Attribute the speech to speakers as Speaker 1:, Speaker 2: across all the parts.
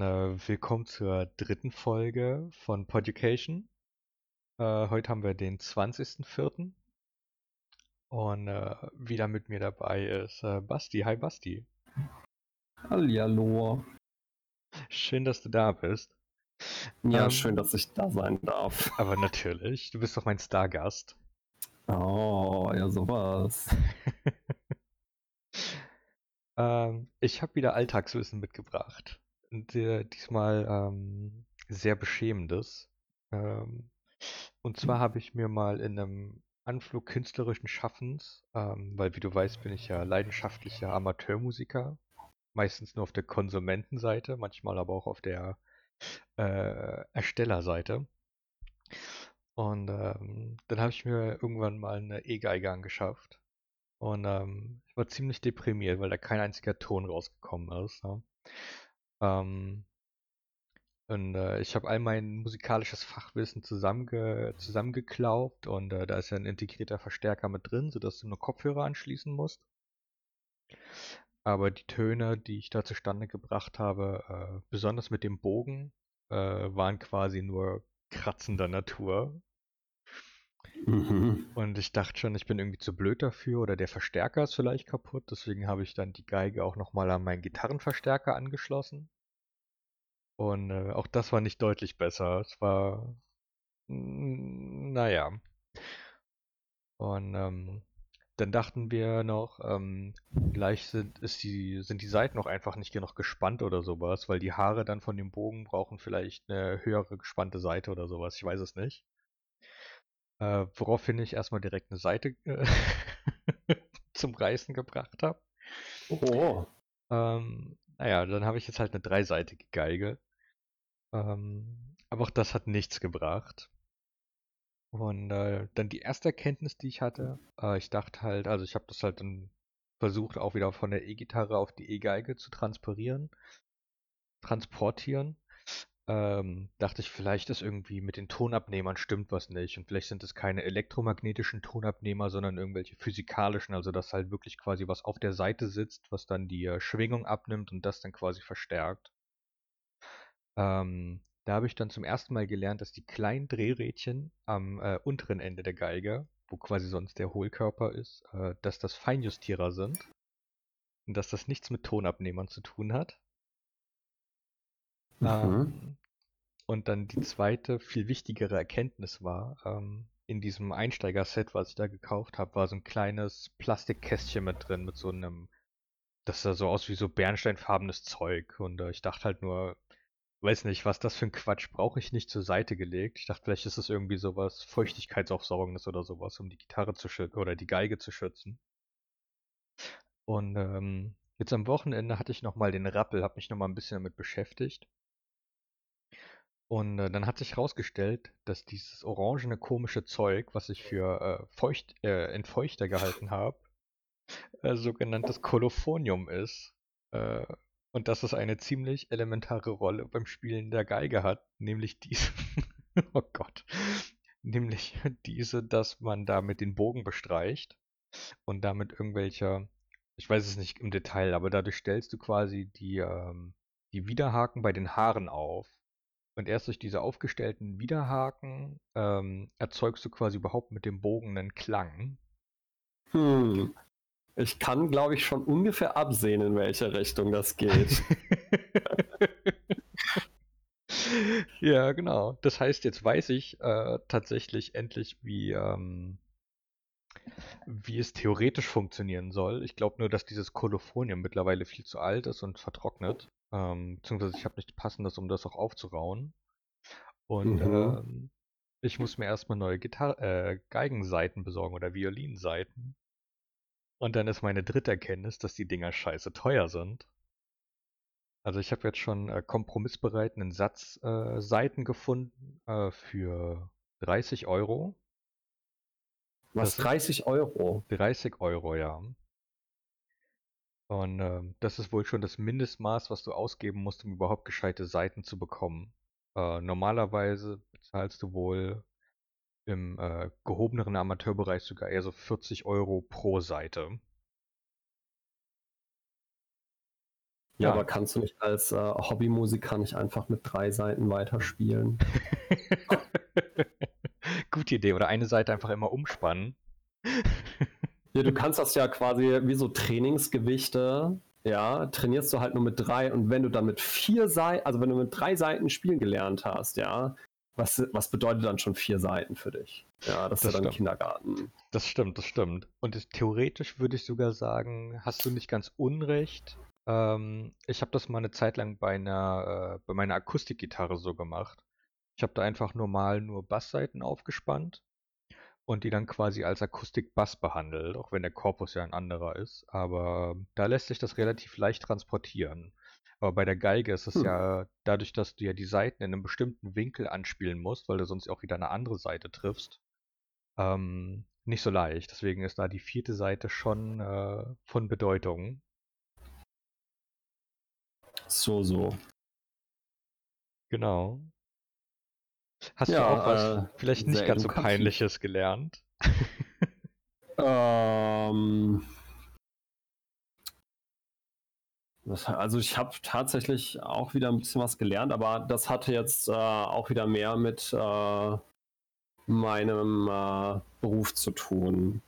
Speaker 1: Äh, willkommen zur dritten Folge von Poducation. Äh, heute haben wir den 20.04. Und äh, wieder mit mir dabei ist äh, Basti. Hi Basti.
Speaker 2: Hallihallo.
Speaker 1: Schön, dass du da bist.
Speaker 2: Ja,
Speaker 1: Ähm,
Speaker 2: schön, dass ich da sein darf.
Speaker 1: Aber natürlich, du bist doch mein Stargast.
Speaker 2: Oh, ja, sowas.
Speaker 1: Ähm, ich habe wieder Alltagswissen mitgebracht. Äh, diesmal ähm, sehr beschämendes. Ähm, und zwar habe ich mir mal in einem Anflug künstlerischen Schaffens, ähm, weil wie du weißt, bin ich ja leidenschaftlicher Amateurmusiker, meistens nur auf der Konsumentenseite, manchmal aber auch auf der äh, Erstellerseite. Und ähm, dann habe ich mir irgendwann mal eine E-Geige angeschafft. Und ähm, ich war ziemlich deprimiert, weil da kein einziger Ton rausgekommen ist. Ne? Ähm, und äh, ich habe all mein musikalisches Fachwissen zusammenge zusammengeklaubt und äh, da ist ja ein integrierter Verstärker mit drin, sodass du nur Kopfhörer anschließen musst. Aber die Töne, die ich da zustande gebracht habe, äh, besonders mit dem Bogen, äh, waren quasi nur kratzender Natur.
Speaker 2: Mhm.
Speaker 1: Und ich dachte schon, ich bin irgendwie zu blöd dafür oder der Verstärker ist vielleicht kaputt. Deswegen habe ich dann die Geige auch nochmal an meinen Gitarrenverstärker angeschlossen. Und äh, auch das war nicht deutlich besser. Es war, mm, naja. Und ähm, dann dachten wir noch, ähm, vielleicht sind, ist die, sind die Seiten noch einfach nicht genug gespannt oder sowas, weil die Haare dann von dem Bogen brauchen vielleicht eine höhere gespannte Seite oder sowas. Ich weiß es nicht. Äh, woraufhin ich erstmal direkt eine Seite äh, zum Reißen gebracht habe.
Speaker 2: Oh,
Speaker 1: Ähm, naja, dann habe ich jetzt halt eine dreiseitige Geige. Ähm, aber auch das hat nichts gebracht. Und äh, dann die erste Erkenntnis, die ich hatte, äh, ich dachte halt, also ich habe das halt dann versucht, auch wieder von der E-Gitarre auf die E-Geige zu transporieren, transportieren. Ähm, dachte ich, vielleicht ist irgendwie mit den Tonabnehmern stimmt was nicht. Und vielleicht sind es keine elektromagnetischen Tonabnehmer, sondern irgendwelche physikalischen, also dass halt wirklich quasi was auf der Seite sitzt, was dann die äh, Schwingung abnimmt und das dann quasi verstärkt. Ähm, da habe ich dann zum ersten Mal gelernt, dass die kleinen Drehrädchen am äh, unteren Ende der Geige, wo quasi sonst der Hohlkörper ist, äh, dass das Feinjustierer sind und dass das nichts mit Tonabnehmern zu tun hat.
Speaker 2: Mhm.
Speaker 1: Ähm, und dann die zweite, viel wichtigere Erkenntnis war, ähm, in diesem Einsteiger-Set, was ich da gekauft habe, war so ein kleines Plastikkästchen mit drin, mit so einem, das sah so aus wie so bernsteinfarbenes Zeug. Und äh, ich dachte halt nur, weiß nicht, was das für ein Quatsch brauche ich nicht zur Seite gelegt. Ich dachte, vielleicht ist es irgendwie sowas Feuchtigkeitsaufsaugendes oder sowas, um die Gitarre zu schützen oder die Geige zu schützen. Und ähm, jetzt am Wochenende hatte ich nochmal den Rappel, habe mich nochmal ein bisschen damit beschäftigt. Und äh, dann hat sich herausgestellt, dass dieses orangene komische Zeug, was ich für äh, Feucht, äh, Entfeuchter gehalten habe, äh, sogenanntes Kolophonium ist. Äh, und dass es eine ziemlich elementare Rolle beim Spielen der Geige hat, nämlich diese, oh Gott, nämlich diese, dass man damit den Bogen bestreicht und damit irgendwelcher, ich weiß es nicht im Detail, aber dadurch stellst du quasi die, ähm, die Widerhaken bei den Haaren auf. Und erst durch diese aufgestellten Widerhaken ähm, erzeugst du quasi überhaupt mit dem Bogen einen Klang.
Speaker 2: Hm. Ich kann, glaube ich, schon ungefähr absehen, in welche Richtung das geht.
Speaker 1: ja, genau. Das heißt, jetzt weiß ich äh, tatsächlich endlich, wie, ähm, wie es theoretisch funktionieren soll. Ich glaube nur, dass dieses Kolophonium mittlerweile viel zu alt ist und vertrocknet. Ähm, beziehungsweise ich habe nichts Passendes, um das auch aufzurauen. Und
Speaker 2: Mhm.
Speaker 1: ähm, ich muss mir erstmal neue Gitar äh, Geigenseiten besorgen oder Violinseiten. Und dann ist meine dritte Erkenntnis, dass die Dinger scheiße teuer sind. Also ich habe jetzt schon äh, kompromissbereit einen Satz äh, Seiten gefunden äh, für 30 Euro.
Speaker 2: Was,
Speaker 1: Das ist
Speaker 2: 30 Euro?
Speaker 1: 30 Euro, ja. Und ähm, das ist wohl schon das Mindestmaß, was du ausgeben musst, um überhaupt gescheite Seiten zu bekommen. Äh, normalerweise bezahlst du wohl im äh, gehobeneren Amateurbereich sogar eher so 40 Euro pro Seite.
Speaker 2: Ja, aber kannst du nicht als äh, Hobbymusiker nicht einfach mit drei Seiten weiterspielen?
Speaker 1: Gute Idee. Oder eine Seite einfach immer umspannen.
Speaker 2: Ja, du kannst das ja quasi wie so Trainingsgewichte, ja, trainierst du halt nur mit drei und wenn du dann mit vier Seiten, also wenn du mit drei Seiten spielen gelernt hast, ja, was, was bedeutet dann schon vier Seiten für dich? Ja, das, das ist ja dann stimmt. Kindergarten.
Speaker 1: Das stimmt, das stimmt. Und theoretisch würde ich sogar sagen, hast du nicht ganz unrecht. Ähm, ich habe das mal eine Zeit lang bei einer, äh, bei meiner Akustikgitarre so gemacht. Ich habe da einfach normal nur Bassseiten aufgespannt und die dann quasi als Akustik-Bass behandelt, auch wenn der Korpus ja ein anderer ist. Aber da lässt sich das relativ leicht transportieren. Aber bei der Geige ist es hm. ja dadurch, dass du ja die Seiten in einem bestimmten Winkel anspielen musst, weil du sonst auch wieder eine andere Seite triffst, ähm, nicht so leicht. Deswegen ist da die vierte Seite schon äh, von Bedeutung.
Speaker 2: So, so.
Speaker 1: Genau. Hast ja, du auch was äh, vielleicht nicht ganz so peinliches gelernt?
Speaker 2: ähm, also ich habe tatsächlich auch wieder ein bisschen was gelernt, aber das hatte jetzt äh, auch wieder mehr mit äh, meinem äh, Beruf zu tun.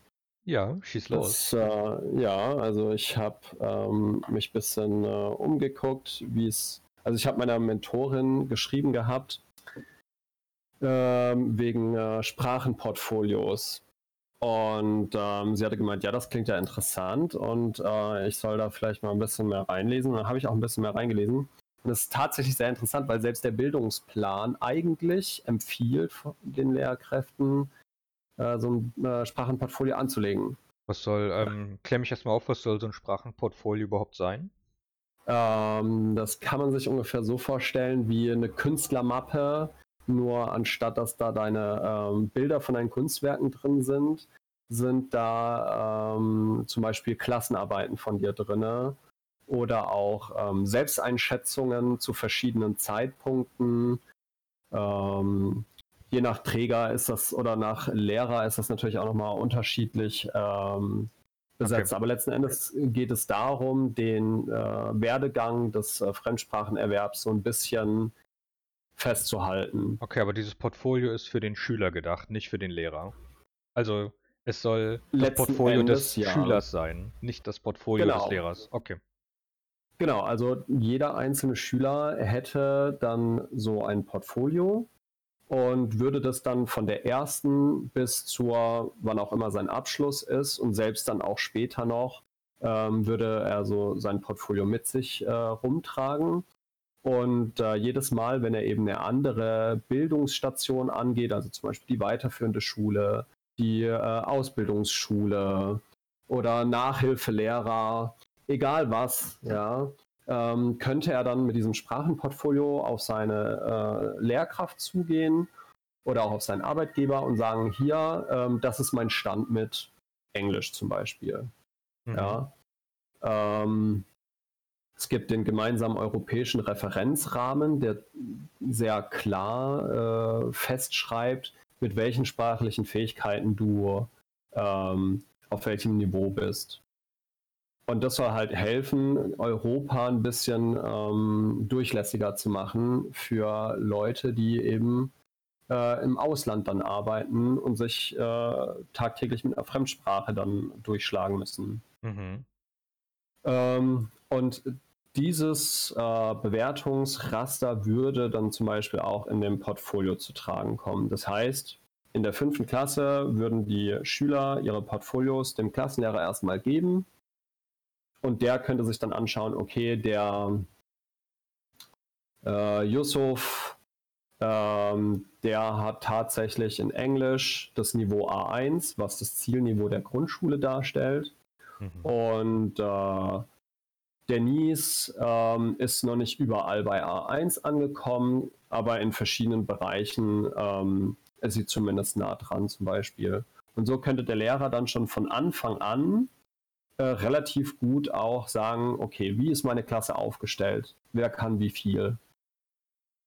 Speaker 1: Ja, schieß los.
Speaker 2: Das, äh, ja, also ich habe ähm, mich ein bisschen äh, umgeguckt, wie es. Also ich habe meiner Mentorin geschrieben gehabt ähm, wegen äh, Sprachenportfolios. Und ähm, sie hatte gemeint, ja, das klingt ja interessant und äh, ich soll da vielleicht mal ein bisschen mehr reinlesen. Und dann habe ich auch ein bisschen mehr reingelesen. Und es ist tatsächlich sehr interessant, weil selbst der Bildungsplan eigentlich empfiehlt den Lehrkräften, äh, so ein äh, Sprachenportfolio anzulegen.
Speaker 1: Was soll, ähm, klär mich erstmal auf, was soll so ein Sprachenportfolio überhaupt sein?
Speaker 2: Ähm, das kann man sich ungefähr so vorstellen wie eine Künstlermappe, nur anstatt dass da deine ähm, Bilder von deinen Kunstwerken drin sind, sind da ähm, zum Beispiel Klassenarbeiten von dir drin oder auch ähm, Selbsteinschätzungen zu verschiedenen Zeitpunkten. Ähm, je nach Träger ist das oder nach Lehrer ist das natürlich auch nochmal unterschiedlich ähm, besetzt. Okay. Aber letzten Endes geht es darum, den äh, Werdegang des äh, Fremdsprachenerwerbs so ein bisschen festzuhalten.
Speaker 1: Okay, aber dieses Portfolio ist für den Schüler gedacht, nicht für den Lehrer. Also es soll das Letzten Portfolio Endes, des ja. Schülers sein, nicht das Portfolio genau. des Lehrers. Okay.
Speaker 2: Genau, also jeder einzelne Schüler hätte dann so ein Portfolio und würde das dann von der ersten bis zur, wann auch immer sein Abschluss ist und selbst dann auch später noch, ähm, würde er so sein Portfolio mit sich äh, rumtragen und äh, jedes Mal, wenn er eben eine andere Bildungsstation angeht, also zum Beispiel die weiterführende Schule, die äh, Ausbildungsschule oder Nachhilfelehrer, egal was, ja, ähm, könnte er dann mit diesem Sprachenportfolio auf seine äh, Lehrkraft zugehen oder auch auf seinen Arbeitgeber und sagen, hier, ähm, das ist mein Stand mit Englisch zum Beispiel. Mhm. Ja. Ähm, es gibt den gemeinsamen europäischen Referenzrahmen, der sehr klar äh, festschreibt, mit welchen sprachlichen Fähigkeiten du ähm, auf welchem Niveau bist. Und das soll halt helfen, Europa ein bisschen ähm, durchlässiger zu machen für Leute, die eben äh, im Ausland dann arbeiten und sich äh, tagtäglich mit einer Fremdsprache dann durchschlagen müssen. Mhm. Ähm, und dieses äh, Bewertungsraster würde dann zum Beispiel auch in dem Portfolio zu tragen kommen. Das heißt, in der fünften Klasse würden die Schüler ihre Portfolios dem Klassenlehrer erstmal geben und der könnte sich dann anschauen, okay, der äh, Yusuf, ähm, der hat tatsächlich in Englisch das Niveau A1, was das Zielniveau der Grundschule darstellt. Mhm. Und äh, Denise ähm, ist noch nicht überall bei A1 angekommen, aber in verschiedenen Bereichen ähm, ist sie zumindest nah dran zum Beispiel. Und so könnte der Lehrer dann schon von Anfang an äh, relativ gut auch sagen, okay, wie ist meine Klasse aufgestellt? Wer kann wie viel?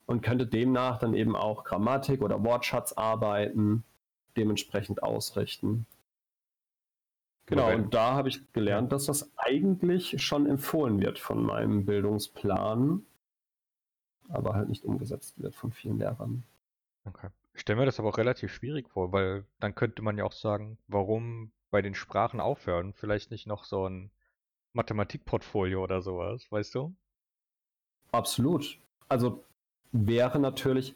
Speaker 2: Und könnte demnach dann eben auch Grammatik oder Wortschatzarbeiten dementsprechend ausrichten. Genau, und da habe ich gelernt, dass das eigentlich schon empfohlen wird von meinem Bildungsplan, aber halt nicht umgesetzt wird von vielen Lehrern.
Speaker 1: Okay. Ich stelle mir das aber auch relativ schwierig vor, weil dann könnte man ja auch sagen, warum bei den Sprachen aufhören? Vielleicht nicht noch so ein Mathematikportfolio oder sowas, weißt du?
Speaker 2: Absolut. Also wäre natürlich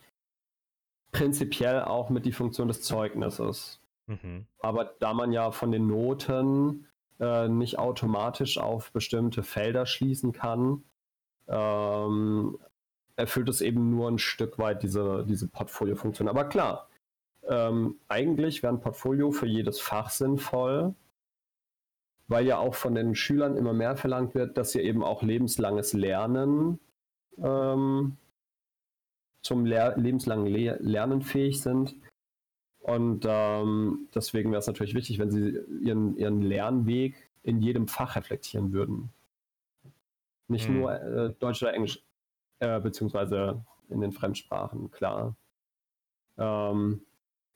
Speaker 2: prinzipiell auch mit die Funktion des Zeugnisses.
Speaker 1: Mhm.
Speaker 2: Aber da man ja von den Noten äh, nicht automatisch auf bestimmte Felder schließen kann, ähm, erfüllt es eben nur ein Stück weit diese, diese Portfolio-Funktion. Aber klar, ähm, eigentlich wäre ein Portfolio für jedes Fach sinnvoll, weil ja auch von den Schülern immer mehr verlangt wird, dass sie eben auch lebenslanges Lernen ähm, zum Lehr lebenslangen Le Lernen fähig sind. Und ähm, deswegen wäre es natürlich wichtig, wenn sie ihren, ihren Lernweg in jedem Fach reflektieren würden. Nicht
Speaker 1: Hm.
Speaker 2: nur äh, Deutsch oder Englisch, äh, beziehungsweise in den Fremdsprachen, klar. Ähm,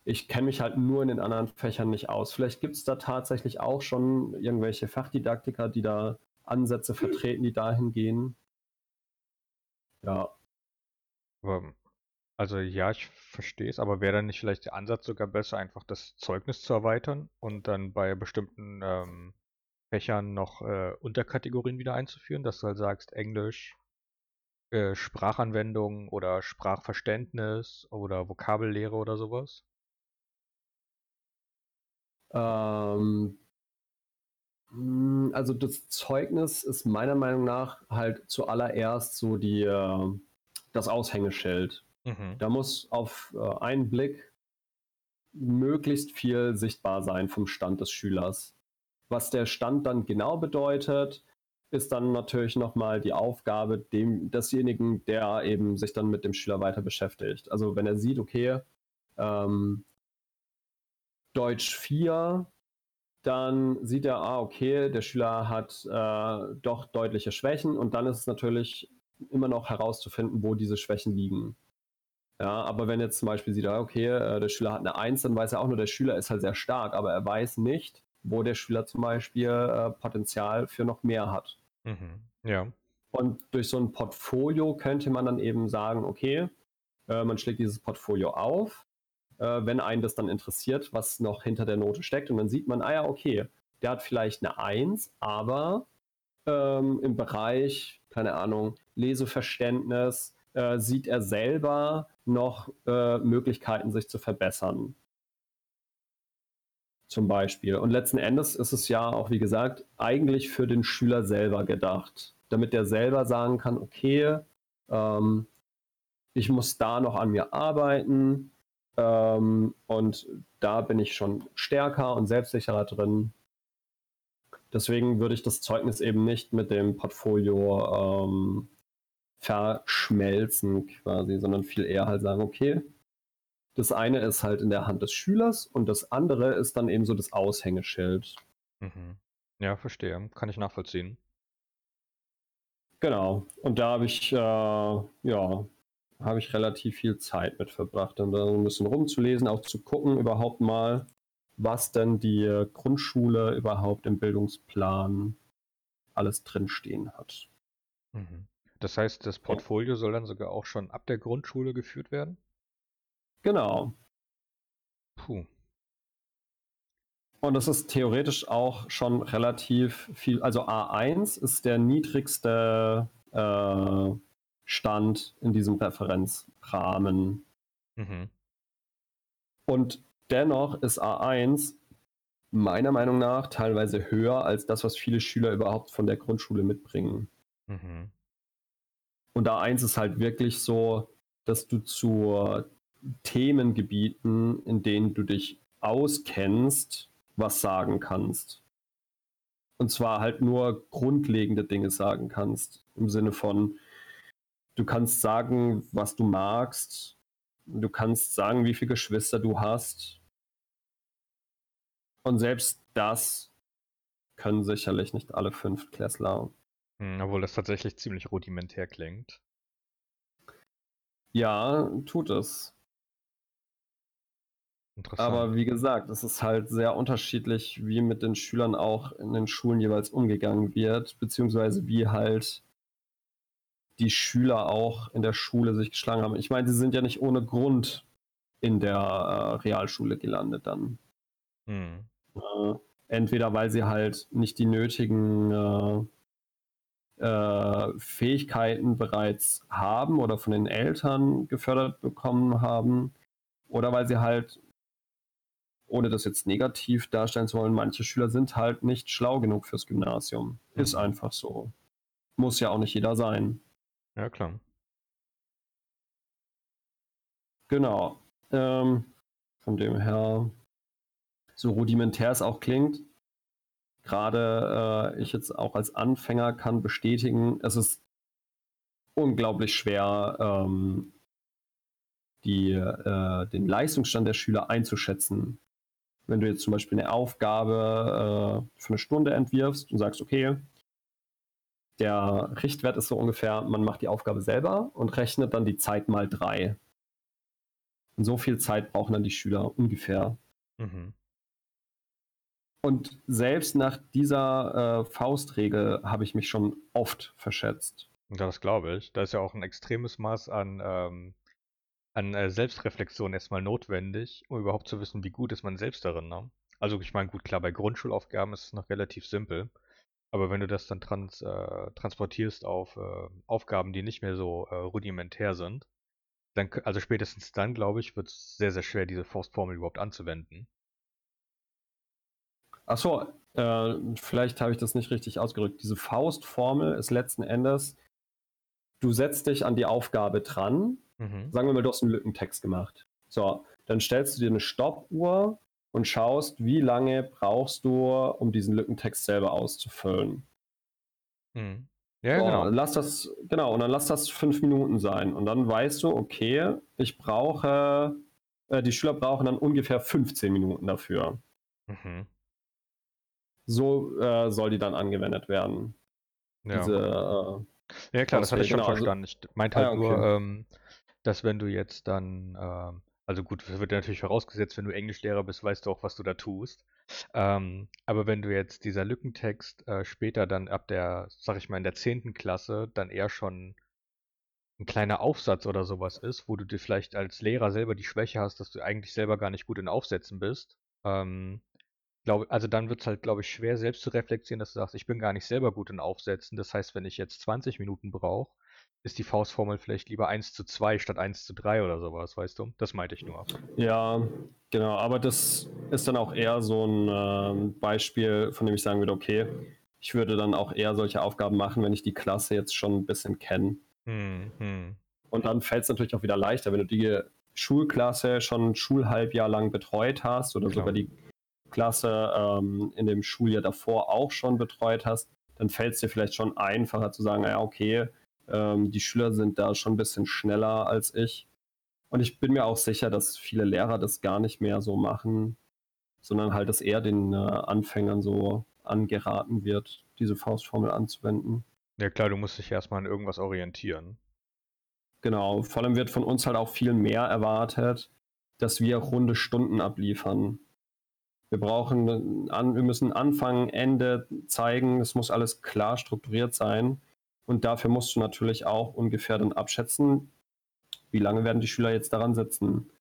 Speaker 2: ich kenne mich halt nur in den anderen Fächern nicht aus. Vielleicht gibt es da tatsächlich auch schon irgendwelche Fachdidaktiker, die da Ansätze vertreten, die dahin gehen. Ja,
Speaker 1: Aber, also ja, ich verstehe es, aber wäre dann nicht vielleicht der Ansatz sogar besser, einfach das Zeugnis zu erweitern und dann bei bestimmten ähm, Fächern noch äh, Unterkategorien wieder einzuführen, dass du halt sagst, Englisch, äh, Sprachanwendung oder Sprachverständnis oder Vokabellehre oder sowas?
Speaker 2: Ähm, mh, also das Zeugnis ist meiner Meinung nach halt zuallererst so die, äh, das Aushängeschild.
Speaker 1: Mhm.
Speaker 2: Da muss auf äh, einen Blick möglichst viel sichtbar sein vom Stand des Schülers. Was der Stand dann genau bedeutet, ist dann natürlich nochmal die Aufgabe dem, desjenigen, der eben sich dann mit dem Schüler weiter beschäftigt. Also wenn er sieht, okay, ähm, Deutsch 4, dann sieht er, ah, okay, der Schüler hat äh, doch deutliche Schwächen und dann ist es natürlich immer noch herauszufinden, wo diese Schwächen liegen. Ja, aber wenn jetzt zum Beispiel sieht, okay, äh, der Schüler hat eine 1, dann weiß er auch nur, der Schüler ist halt sehr stark, aber er weiß nicht, wo der Schüler zum Beispiel äh, Potenzial für noch mehr hat.
Speaker 1: Mhm. Ja.
Speaker 2: Und durch so ein Portfolio könnte man dann eben sagen, okay, äh, man schlägt dieses Portfolio auf, äh, wenn einen das dann interessiert, was noch hinter der Note steckt. Und dann sieht man, ah ja, okay, der hat vielleicht eine 1, aber ähm, im Bereich, keine Ahnung, Leseverständnis äh, sieht er selber noch äh, Möglichkeiten, sich zu verbessern. Zum Beispiel. Und letzten Endes ist es ja auch, wie gesagt, eigentlich für den Schüler selber gedacht, damit er selber sagen kann, okay, ähm, ich muss da noch an mir arbeiten ähm, und da bin ich schon stärker und selbstsicherer drin. Deswegen würde ich das Zeugnis eben nicht mit dem Portfolio ähm, verschmelzen quasi, sondern viel eher halt sagen, okay, das eine ist halt in der Hand des Schülers und das andere ist dann eben so das Aushängeschild.
Speaker 1: Mhm. Ja, verstehe. Kann ich nachvollziehen.
Speaker 2: Genau. Und da habe ich, äh, ja, habe ich relativ viel Zeit mit verbracht, dann da so ein bisschen rumzulesen, auch zu gucken überhaupt mal, was denn die Grundschule überhaupt im Bildungsplan alles drinstehen hat.
Speaker 1: Mhm. Das heißt, das Portfolio soll dann sogar auch schon ab der Grundschule geführt werden?
Speaker 2: Genau.
Speaker 1: Puh.
Speaker 2: Und das ist theoretisch auch schon relativ viel. Also A1 ist der niedrigste äh, Stand in diesem Referenzrahmen.
Speaker 1: Mhm.
Speaker 2: Und dennoch ist A1 meiner Meinung nach teilweise höher als das, was viele Schüler überhaupt von der Grundschule mitbringen.
Speaker 1: Mhm.
Speaker 2: Und A1 ist halt wirklich so, dass du zu Themengebieten, in denen du dich auskennst, was sagen kannst. Und zwar halt nur grundlegende Dinge sagen kannst. Im Sinne von, du kannst sagen, was du magst. Du kannst sagen, wie viele Geschwister du hast. Und selbst das können sicherlich nicht alle Fünftklässler.
Speaker 1: Hm, Obwohl das tatsächlich ziemlich rudimentär klingt.
Speaker 2: Ja, tut es. Interessant. Aber wie gesagt, es ist halt sehr unterschiedlich, wie mit den Schülern auch in den Schulen jeweils umgegangen wird, beziehungsweise wie halt die Schüler auch in der Schule sich geschlagen haben. Ich meine, sie sind ja nicht ohne Grund in der äh, Realschule gelandet dann. Hm. Äh, entweder weil sie halt nicht die nötigen äh, äh, Fähigkeiten bereits haben oder von den Eltern gefördert bekommen haben, oder weil sie halt, ohne das jetzt negativ darstellen zu wollen, manche Schüler sind halt nicht schlau genug fürs Gymnasium. Mhm. Ist einfach so. Muss ja auch nicht jeder sein.
Speaker 1: Ja, klar.
Speaker 2: Genau. Ähm, von dem her, so rudimentär es auch klingt, gerade äh, ich jetzt auch als Anfänger kann bestätigen, es ist unglaublich schwer, ähm, die, äh, den Leistungsstand der Schüler einzuschätzen. Wenn du jetzt zum Beispiel eine Aufgabe äh, für eine Stunde entwirfst und sagst, okay, der Richtwert ist so ungefähr, man macht die Aufgabe selber und rechnet dann die Zeit mal drei. Und so viel Zeit brauchen dann die Schüler ungefähr. Mhm. Und selbst nach dieser äh, Faustregel habe ich mich schon oft verschätzt.
Speaker 1: Das glaube ich. Da ist ja auch ein extremes Maß an, ähm, an äh, Selbstreflexion erstmal notwendig, um überhaupt zu wissen, wie gut ist man selbst darin. Ne? Also ich meine, gut, klar, bei Grundschulaufgaben ist es noch relativ simpel. Aber wenn du das dann trans, äh, transportierst auf äh, Aufgaben, die nicht mehr so äh, rudimentär sind, dann, also spätestens dann, glaube ich, wird es sehr, sehr schwer, diese Faustformel überhaupt anzuwenden.
Speaker 2: Achso, äh, vielleicht habe ich das nicht richtig ausgedrückt. Diese Faustformel ist letzten Endes, du setzt dich an die Aufgabe dran. Mhm. Sagen wir mal, du hast einen Lückentext gemacht. So, dann stellst du dir eine Stoppuhr und schaust, wie lange brauchst du, um diesen Lückentext selber auszufüllen. Mhm. Ja, so, genau. Lass das, genau, und dann lass das fünf Minuten sein. Und dann weißt du, okay, ich brauche, äh, die Schüler brauchen dann ungefähr 15 Minuten dafür. Mhm. So äh, soll die dann angewendet werden.
Speaker 1: Ja, Diese, äh, ja klar, das hatte ich schon genau, also verstanden. Ich meinte halt ah, okay. nur, ähm, dass wenn du jetzt dann ähm, also gut, das wird ja natürlich vorausgesetzt, wenn du Englischlehrer bist, weißt du auch, was du da tust. Ähm, aber wenn du jetzt dieser Lückentext äh, später dann ab der, sag ich mal, in der 10. Klasse dann eher schon ein kleiner Aufsatz oder sowas ist, wo du dir vielleicht als Lehrer selber die Schwäche hast, dass du eigentlich selber gar nicht gut in Aufsätzen bist, ähm, glaub, also dann wird es halt, glaube ich, schwer selbst zu reflektieren, dass du sagst, ich bin gar nicht selber gut in Aufsätzen. Das heißt, wenn ich jetzt 20 Minuten brauche, ist die Faustformel vielleicht lieber 1 zu 2 statt 1 zu 3 oder sowas, weißt du? Das meinte ich nur.
Speaker 2: Ja, genau, aber das ist dann auch eher so ein äh, Beispiel, von dem ich sagen würde, okay, ich würde dann auch eher solche Aufgaben machen, wenn ich die Klasse jetzt schon ein bisschen kenne. Hm, hm. Und dann fällt es natürlich auch wieder leichter, wenn du die Schulklasse schon ein Schulhalbjahr lang betreut hast oder Klar. sogar die Klasse ähm, in dem Schuljahr davor auch schon betreut hast, dann fällt es dir vielleicht schon einfacher zu sagen, ja, okay, ähm, die Schüler sind da schon ein bisschen schneller als ich. Und ich bin mir auch sicher, dass viele Lehrer das gar nicht mehr so machen, sondern halt, dass eher den äh, Anfängern so angeraten wird, diese Faustformel anzuwenden.
Speaker 1: Ja klar, du musst dich erstmal an irgendwas orientieren.
Speaker 2: Genau, vor allem wird von uns halt auch viel mehr erwartet, dass wir runde Stunden abliefern. Wir brauchen, an, wir müssen Anfang, Ende zeigen, es muss alles klar strukturiert sein. Und dafür musst du natürlich auch ungefähr dann abschätzen, wie lange werden die Schüler jetzt daran sitzen.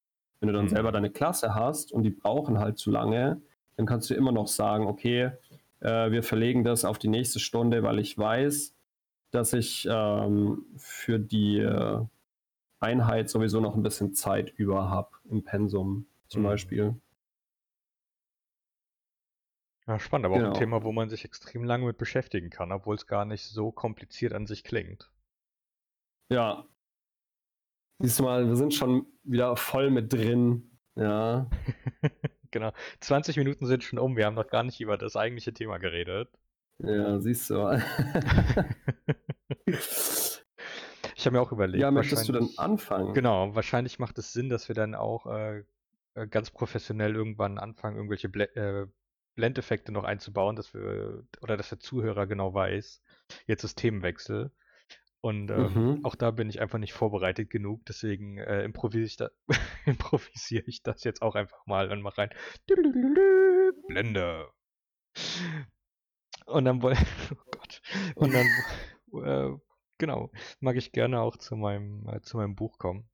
Speaker 2: Wenn du dann mhm. selber deine Klasse hast und die brauchen halt zu lange, dann kannst du immer noch sagen, okay, äh, wir verlegen das auf die nächste Stunde, weil ich weiß, dass ich ähm, für die äh, Einheit sowieso noch ein bisschen Zeit über habe im Pensum zum mhm. Beispiel.
Speaker 1: Ja, spannend, aber genau. auch ein genau. Thema, wo man sich extrem lange mit beschäftigen kann, obwohl es gar nicht so kompliziert an sich klingt.
Speaker 2: Ja. Siehst du mal, wir sind schon wieder voll mit drin. Ja.
Speaker 1: genau. 20 Minuten sind schon um. Wir haben noch gar nicht über das eigentliche Thema geredet.
Speaker 2: Ja, siehst du mal.
Speaker 1: ich habe mir auch überlegt.
Speaker 2: Ja, möchtest du dann anfangen?
Speaker 1: Genau, wahrscheinlich macht es Sinn, dass wir dann auch äh, äh ganz professionell irgendwann anfangen, irgendwelche Ble äh, Blendeffekte noch einzubauen, dass wir, oder dass der Zuhörer genau weiß, jetzt ist Themenwechsel, Und ähm, mhm. auch da bin ich einfach nicht vorbereitet genug, deswegen äh, improvisiere ich, da, improvisiere ich das jetzt auch einfach mal und mache rein. Blende. Und dann wollte, oh Gott, und dann, äh, genau, mag ich gerne auch zu meinem, äh, zu meinem Buch kommen.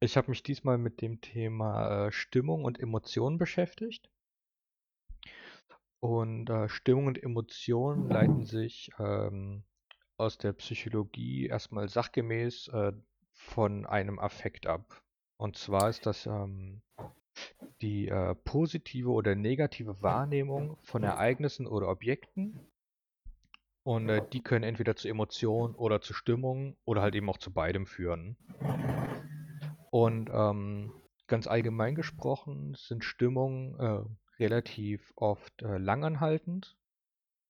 Speaker 1: Ich habe mich diesmal mit dem Thema äh, Stimmung und Emotionen beschäftigt. Und äh, Stimmung und Emotionen leiten sich ähm, aus der Psychologie erstmal sachgemäß äh, von einem Affekt ab. Und zwar ist das ähm, die äh, positive oder negative Wahrnehmung von Ereignissen oder Objekten. Und äh, die können entweder zu Emotionen oder zu Stimmung oder halt eben auch zu beidem führen. Und ähm, ganz allgemein gesprochen sind Stimmungen äh, relativ oft äh, langanhaltend.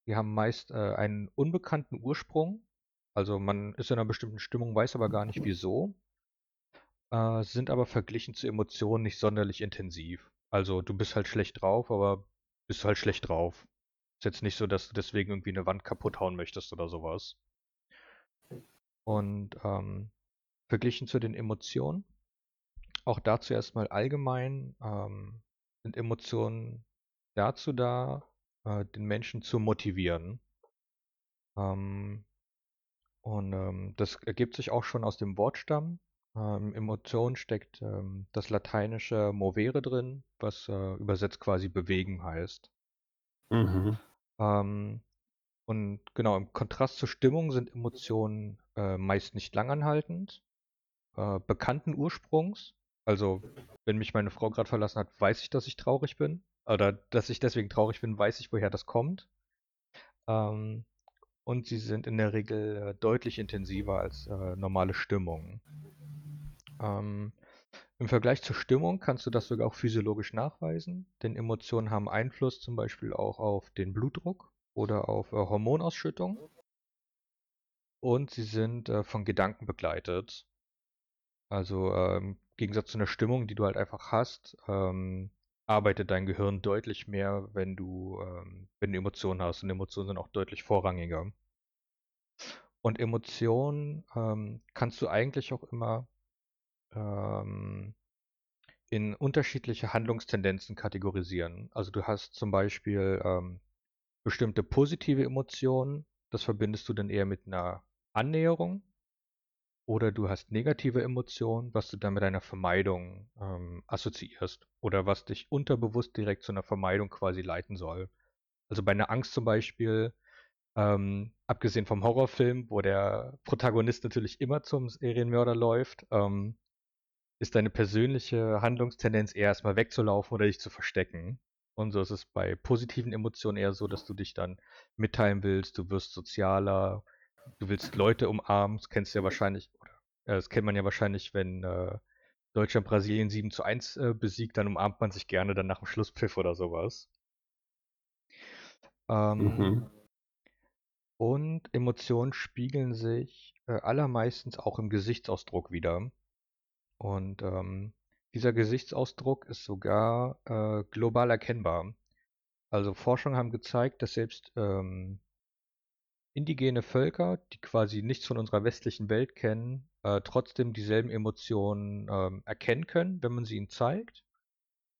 Speaker 1: Die haben meist äh, einen unbekannten Ursprung. Also man ist in einer bestimmten Stimmung, weiß aber gar nicht wieso. Äh, sind aber verglichen zu Emotionen nicht sonderlich intensiv. Also du bist halt schlecht drauf, aber bist halt schlecht drauf. Ist jetzt nicht so, dass du deswegen irgendwie eine Wand kaputt hauen möchtest oder sowas. Und ähm, verglichen zu den Emotionen auch dazu erstmal allgemein ähm, sind Emotionen dazu da, äh, den Menschen zu motivieren. Ähm, und ähm, das ergibt sich auch schon aus dem Wortstamm. Ähm, Emotion steckt ähm, das lateinische movere drin, was äh, übersetzt quasi bewegen heißt. Mhm. Ähm, und genau, im Kontrast zur Stimmung sind Emotionen äh, meist nicht langanhaltend, äh, bekannten Ursprungs also, wenn mich meine Frau gerade verlassen hat, weiß ich, dass ich traurig bin. Oder dass ich deswegen traurig bin, weiß ich, woher das kommt. Ähm, und sie sind in der Regel äh, deutlich intensiver als äh, normale Stimmungen. Ähm, Im Vergleich zur Stimmung kannst du das sogar auch physiologisch nachweisen, denn Emotionen haben Einfluss zum Beispiel auch auf den Blutdruck oder auf äh, Hormonausschüttung. Und sie sind äh, von Gedanken begleitet. Also ähm, Gegensatz zu einer Stimmung, die du halt einfach hast, ähm, arbeitet dein Gehirn deutlich mehr, wenn du, ähm, wenn du Emotionen hast. Und Emotionen sind auch deutlich vorrangiger. Und Emotionen ähm, kannst du eigentlich auch immer ähm, in unterschiedliche Handlungstendenzen kategorisieren. Also du hast zum Beispiel ähm, bestimmte positive Emotionen, das verbindest du dann eher mit einer Annäherung oder du hast negative Emotionen, was du dann mit einer Vermeidung ähm, assoziierst. Oder was dich unterbewusst direkt zu einer Vermeidung quasi leiten soll. Also bei einer Angst zum Beispiel, ähm, abgesehen vom Horrorfilm, wo der Protagonist natürlich immer zum Serienmörder läuft, ähm, ist deine persönliche Handlungstendenz eher erstmal wegzulaufen oder dich zu verstecken. Und so ist es bei positiven Emotionen eher so, dass du dich dann mitteilen willst, du wirst sozialer, du willst Leute umarmen, das kennst du ja wahrscheinlich, oder äh, das kennt man ja wahrscheinlich, wenn äh, Deutschland Brasilien 7 zu 1 äh, besiegt, dann umarmt man sich gerne dann nach dem Schlusspfiff oder sowas. Ähm, mhm. Und Emotionen spiegeln sich äh, allermeistens auch im Gesichtsausdruck wieder. Und ähm, dieser Gesichtsausdruck ist sogar äh, global erkennbar. Also Forschungen haben gezeigt, dass selbst ähm, indigene Völker, die quasi nichts von unserer westlichen Welt kennen, äh, trotzdem dieselben Emotionen ähm, erkennen können, wenn man sie ihnen zeigt,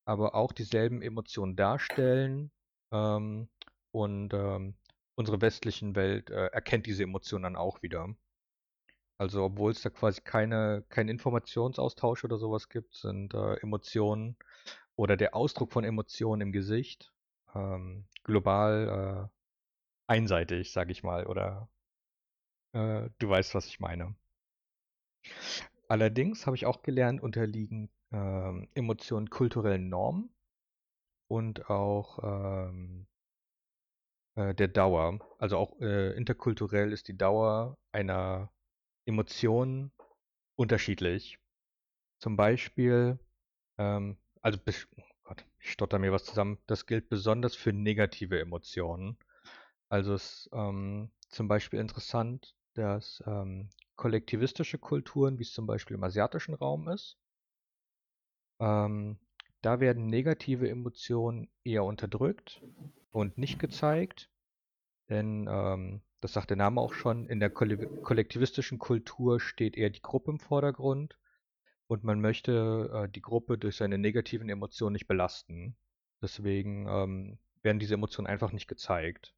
Speaker 1: aber auch dieselben Emotionen darstellen ähm, und ähm, unsere westlichen Welt äh, erkennt diese Emotionen dann auch wieder. Also obwohl es da quasi keine, keinen Informationsaustausch oder sowas gibt, sind äh, Emotionen oder der Ausdruck von Emotionen im Gesicht ähm, global äh, einseitig, sag ich mal, oder äh, du weißt, was ich meine. Allerdings habe ich auch gelernt, unterliegen ähm, Emotionen kulturellen Normen und auch ähm, äh, der Dauer. Also auch äh, interkulturell ist die Dauer einer Emotion unterschiedlich. Zum Beispiel, ähm, also oh Gott, ich stotter mir was zusammen. Das gilt besonders für negative Emotionen. Also es ist ähm, zum Beispiel interessant, dass ähm, kollektivistische Kulturen, wie es zum Beispiel im asiatischen Raum ist, ähm, da werden negative Emotionen eher unterdrückt und nicht gezeigt, denn ähm, das sagt der Name auch schon, in der kollektivistischen Kultur steht eher die Gruppe im Vordergrund und man möchte äh, die Gruppe durch seine negativen Emotionen nicht belasten. Deswegen ähm, werden diese Emotionen einfach nicht gezeigt.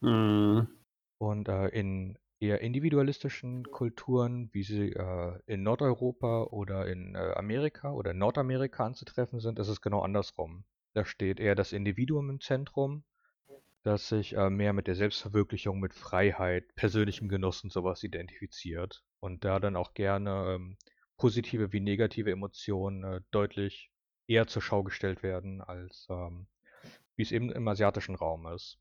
Speaker 2: Mhm.
Speaker 1: Und äh, in eher individualistischen Kulturen, wie sie äh, in Nordeuropa oder in äh, Amerika oder Nordamerika anzutreffen sind, ist es genau andersrum. Da steht eher das Individuum im Zentrum, das sich äh, mehr mit der Selbstverwirklichung, mit Freiheit, persönlichem Genuss und sowas identifiziert und da dann auch gerne ähm, positive wie negative Emotionen äh, deutlich eher zur Schau gestellt werden, als ähm, wie es eben im asiatischen Raum ist.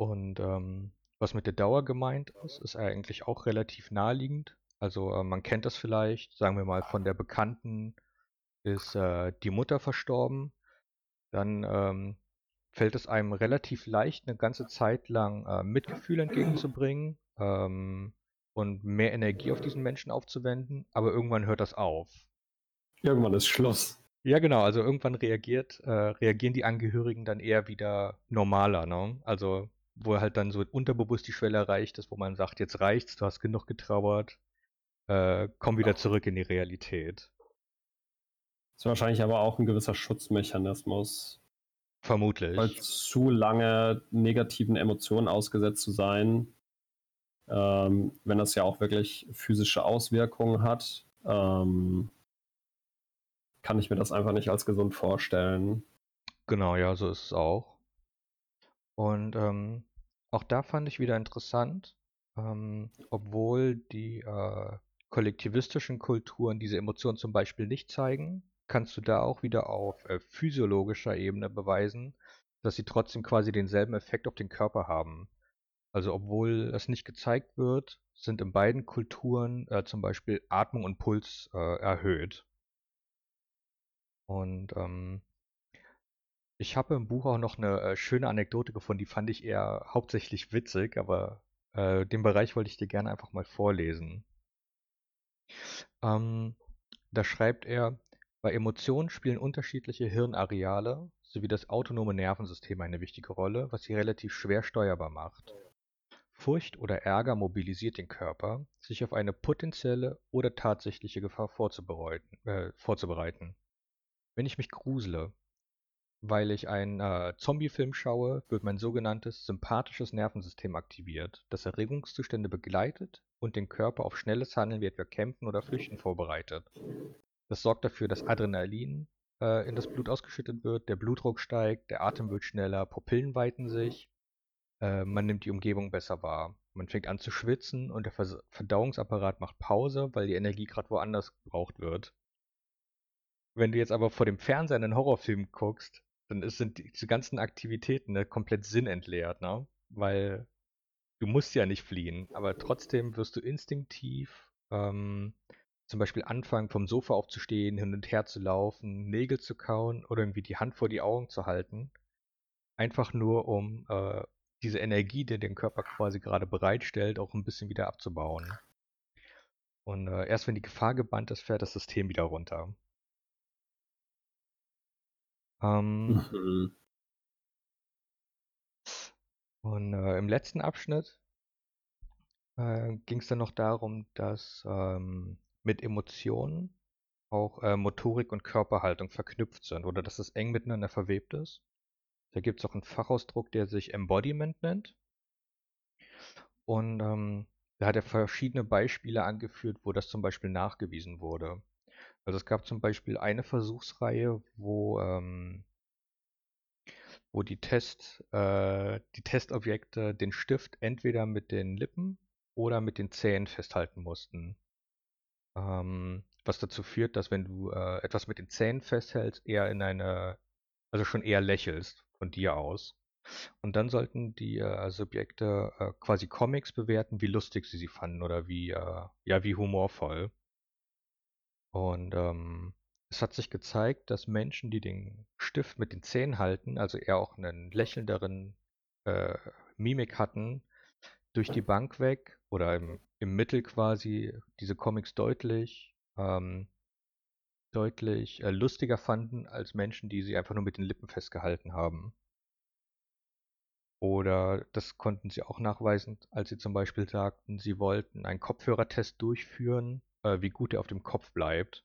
Speaker 1: Und ähm, was mit der Dauer gemeint ist, ist eigentlich auch relativ naheliegend. Also äh, man kennt das vielleicht, sagen wir mal, von der Bekannten ist äh, die Mutter verstorben. Dann ähm, fällt es einem relativ leicht, eine ganze Zeit lang äh, Mitgefühl entgegenzubringen ähm, und mehr Energie auf diesen Menschen aufzuwenden, aber irgendwann hört das auf.
Speaker 2: Irgendwann ist Schluss.
Speaker 1: Ja, genau, also irgendwann reagiert, äh, reagieren die Angehörigen dann eher wieder normaler, ne? Also wo halt dann so unterbewusst die Schwelle erreicht ist, wo man sagt, jetzt reicht's, du hast genug getrauert, äh, komm wieder zurück in die Realität.
Speaker 2: Das ist wahrscheinlich aber auch ein gewisser Schutzmechanismus.
Speaker 1: Vermutlich.
Speaker 2: Weil zu lange negativen Emotionen ausgesetzt zu sein, ähm, wenn das ja auch wirklich physische Auswirkungen hat, ähm, kann ich mir das einfach nicht als gesund vorstellen.
Speaker 1: Genau, ja, so ist es auch. Und ähm, auch da fand ich wieder interessant, ähm, obwohl die äh, kollektivistischen Kulturen diese Emotionen zum Beispiel nicht zeigen, kannst du da auch wieder auf äh, physiologischer Ebene beweisen, dass sie trotzdem quasi denselben Effekt auf den Körper haben. Also obwohl es nicht gezeigt wird, sind in beiden Kulturen äh, zum Beispiel Atmung und Puls äh, erhöht. Und ähm, ich habe im Buch auch noch eine äh, schöne Anekdote gefunden, die fand ich eher hauptsächlich witzig, aber äh, den Bereich wollte ich dir gerne einfach mal vorlesen. Ähm, da schreibt er, bei Emotionen spielen unterschiedliche Hirnareale sowie das autonome Nervensystem eine wichtige Rolle, was sie relativ schwer steuerbar macht. Furcht oder Ärger mobilisiert den Körper, sich auf eine potenzielle oder tatsächliche Gefahr vorzubereiten. Äh, vorzubereiten. Wenn ich mich grusele, weil ich einen äh, Zombie-Film schaue, wird mein sogenanntes sympathisches Nervensystem aktiviert, das Erregungszustände begleitet und den Körper auf schnelles Handeln wie etwa Kämpfen oder Flüchten vorbereitet. Das sorgt dafür, dass Adrenalin äh, in das Blut ausgeschüttet wird, der Blutdruck steigt, der Atem wird schneller, Pupillen weiten sich, äh, man nimmt die Umgebung besser wahr. Man fängt an zu schwitzen und der Verdauungsapparat macht Pause, weil die Energie gerade woanders gebraucht wird. Wenn du jetzt aber vor dem Fernseher einen Horrorfilm guckst, dann ist, sind diese ganzen Aktivitäten ne, komplett sinnentleert, ne? Weil du musst ja nicht fliehen, aber trotzdem wirst du instinktiv ähm, zum Beispiel anfangen, vom Sofa aufzustehen, hin und her zu laufen, Nägel zu kauen oder irgendwie die Hand vor die Augen zu halten. Einfach nur, um äh, diese Energie, die den Körper quasi gerade bereitstellt, auch ein bisschen wieder abzubauen. Und äh, erst wenn die Gefahr gebannt ist, fährt das System wieder runter. Ähm, mhm. Und äh, im letzten Abschnitt äh, ging es dann noch darum, dass ähm, mit Emotionen auch äh, Motorik und Körperhaltung verknüpft sind oder dass es eng miteinander verwebt ist. Da gibt es auch einen Fachausdruck, der sich Embodiment nennt. Und ähm, da hat er verschiedene Beispiele angeführt, wo das zum Beispiel nachgewiesen wurde. Also es gab zum Beispiel eine Versuchsreihe, wo, ähm, wo die, Test, äh, die Testobjekte den Stift entweder mit den Lippen oder mit den Zähnen festhalten mussten. Ähm, was dazu führt, dass wenn du äh, etwas mit den Zähnen festhältst, eher in eine, also schon eher lächelst von dir aus. Und dann sollten die äh, Subjekte äh, quasi Comics bewerten, wie lustig sie sie fanden oder wie, äh, ja, wie humorvoll. Und ähm, es hat sich gezeigt, dass Menschen, die den Stift mit den Zähnen halten, also eher auch einen lächelnderen äh, Mimik hatten, durch die Bank weg oder im, im Mittel quasi diese Comics deutlich, ähm, deutlich äh, lustiger fanden als Menschen, die sie einfach nur mit den Lippen festgehalten haben. Oder das konnten sie auch nachweisen, als sie zum Beispiel sagten, sie wollten einen Kopfhörertest durchführen, äh, wie gut er auf dem Kopf bleibt.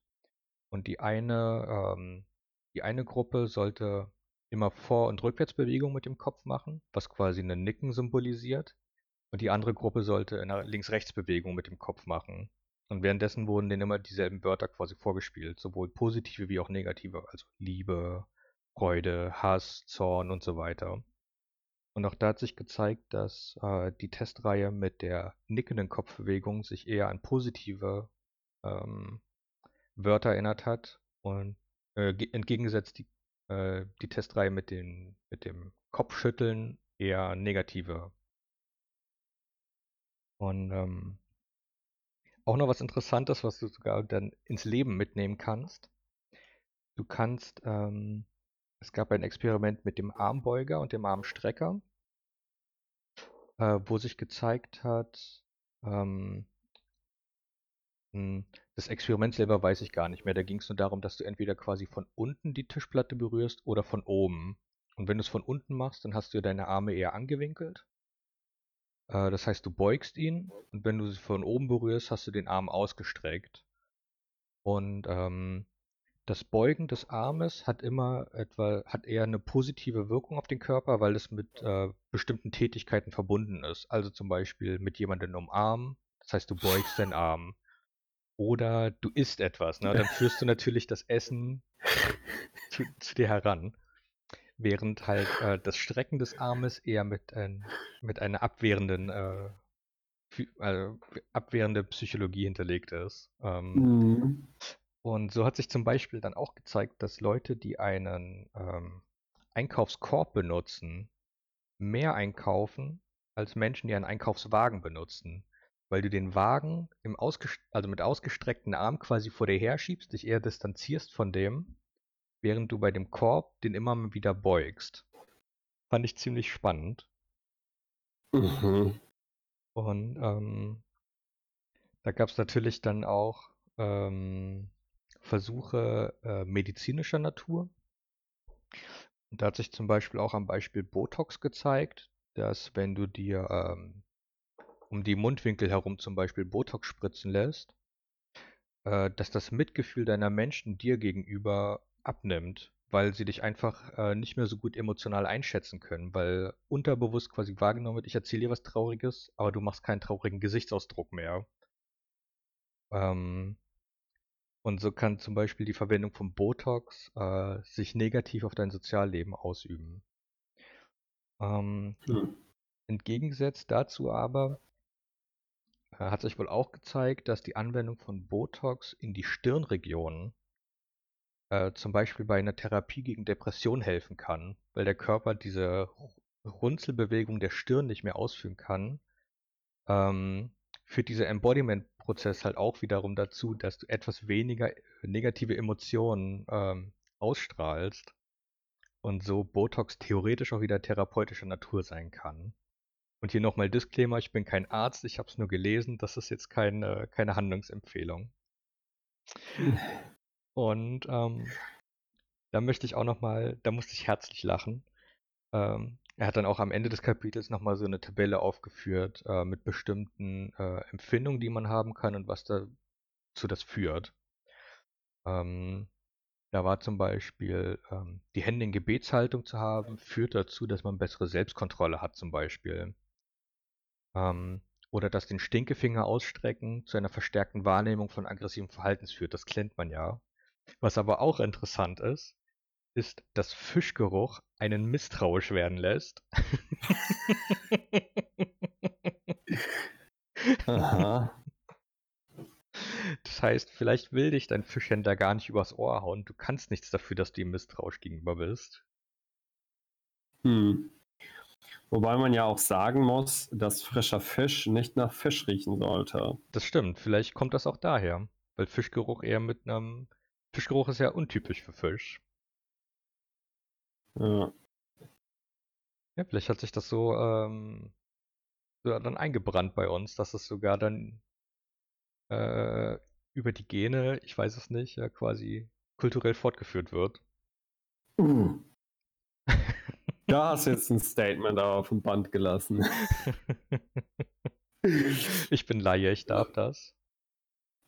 Speaker 1: Und die eine, ähm, die eine Gruppe sollte immer Vor- und Rückwärtsbewegung mit dem Kopf machen, was quasi ein Nicken symbolisiert. Und die andere Gruppe sollte eine Links-Rechts-Bewegung mit dem Kopf machen. Und währenddessen wurden denen immer dieselben Wörter quasi vorgespielt, sowohl positive wie auch negative, also Liebe, Freude, Hass, Zorn und so weiter. Und auch da hat sich gezeigt, dass äh, die Testreihe mit der nickenden Kopfbewegung sich eher an positive ähm, Wörter erinnert hat und äh, entgegengesetzt die, äh, die Testreihe mit, den, mit dem Kopfschütteln eher negative. Und ähm, auch noch was Interessantes, was du sogar dann ins Leben mitnehmen kannst. Du kannst, ähm, es gab ein Experiment mit dem Armbeuger und dem Armstrecker, äh, wo sich gezeigt hat, ähm, hm, das Experiment selber weiß ich gar nicht mehr. Da ging es nur darum, dass du entweder quasi von unten die Tischplatte berührst oder von oben. Und wenn du es von unten machst, dann hast du deine Arme eher angewinkelt. Äh, das heißt, du beugst ihn und wenn du sie von oben berührst, hast du den Arm ausgestreckt. Und ähm, das Beugen des Armes hat immer etwa, hat eher eine positive Wirkung auf den Körper, weil es mit äh, bestimmten Tätigkeiten verbunden ist. Also zum Beispiel mit jemandem umarmen, das heißt, du beugst den Arm. Oder du isst etwas, ne? Dann führst du natürlich das Essen zu, zu dir heran während halt äh, das Strecken des Armes eher mit, äh, mit einer abwehrenden, äh, also abwehrende Psychologie hinterlegt ist. Ähm, mhm. Und so hat sich zum Beispiel dann auch gezeigt, dass Leute, die einen ähm, Einkaufskorb benutzen, mehr einkaufen als Menschen, die einen Einkaufswagen benutzen. Weil du den Wagen im also mit ausgestreckten Arm quasi vor dir herschiebst, dich eher distanzierst von dem während du bei dem Korb den immer wieder beugst. Fand ich ziemlich spannend. Mhm. Und ähm, da gab es natürlich dann auch ähm, Versuche äh, medizinischer Natur. Und da hat sich zum Beispiel auch am Beispiel Botox gezeigt, dass wenn du dir ähm, um die Mundwinkel herum zum Beispiel Botox spritzen lässt, äh, dass das Mitgefühl deiner Menschen dir gegenüber abnimmt, weil sie dich einfach äh, nicht mehr so gut emotional einschätzen können, weil unterbewusst quasi wahrgenommen wird, ich erzähle dir was Trauriges, aber du machst keinen traurigen Gesichtsausdruck mehr. Ähm, und so kann zum Beispiel die Verwendung von Botox äh, sich negativ auf dein Sozialleben ausüben. Ähm, hm. Entgegengesetzt dazu aber hat sich wohl auch gezeigt, dass die Anwendung von Botox in die Stirnregion äh, zum Beispiel bei einer Therapie gegen Depression helfen kann, weil der Körper diese Runzelbewegung der Stirn nicht mehr ausführen kann, ähm, führt dieser Embodiment-Prozess halt auch wiederum dazu, dass du etwas weniger negative Emotionen ähm, ausstrahlst und so Botox theoretisch auch wieder therapeutischer Natur sein kann. Und hier nochmal Disclaimer, ich bin kein Arzt, ich habe es nur gelesen, das ist jetzt keine, keine Handlungsempfehlung. Und ähm, da möchte ich auch nochmal, da musste ich herzlich lachen. Ähm, er hat dann auch am Ende des Kapitels nochmal so eine Tabelle aufgeführt äh, mit bestimmten äh, Empfindungen, die man haben kann und was dazu das führt. Ähm, da war zum Beispiel, ähm, die Hände in Gebetshaltung zu haben, führt dazu, dass man bessere Selbstkontrolle hat zum Beispiel. Ähm, oder dass den Stinkefinger ausstrecken zu einer verstärkten Wahrnehmung von aggressivem Verhaltens führt. Das kennt man ja. Was aber auch interessant ist, ist, dass Fischgeruch einen misstrauisch werden lässt. Aha. Das heißt, vielleicht will dich dein Fischhändler gar nicht übers Ohr hauen. Du kannst nichts dafür, dass du ihm misstrauisch gegenüber bist.
Speaker 2: Hm. Wobei man ja auch sagen muss, dass frischer Fisch nicht nach Fisch riechen sollte.
Speaker 1: Das stimmt. Vielleicht kommt das auch daher, weil Fischgeruch eher mit einem Fischgeruch ist ja untypisch für Fisch. Ja. Ja, vielleicht hat sich das so, ähm, so dann eingebrannt bei uns, dass es sogar dann äh, über die Gene, ich weiß es nicht, ja, quasi kulturell fortgeführt wird. Uh.
Speaker 2: Da hast du jetzt ein Statement aber auf dem Band gelassen.
Speaker 1: ich bin Laie, ich darf das.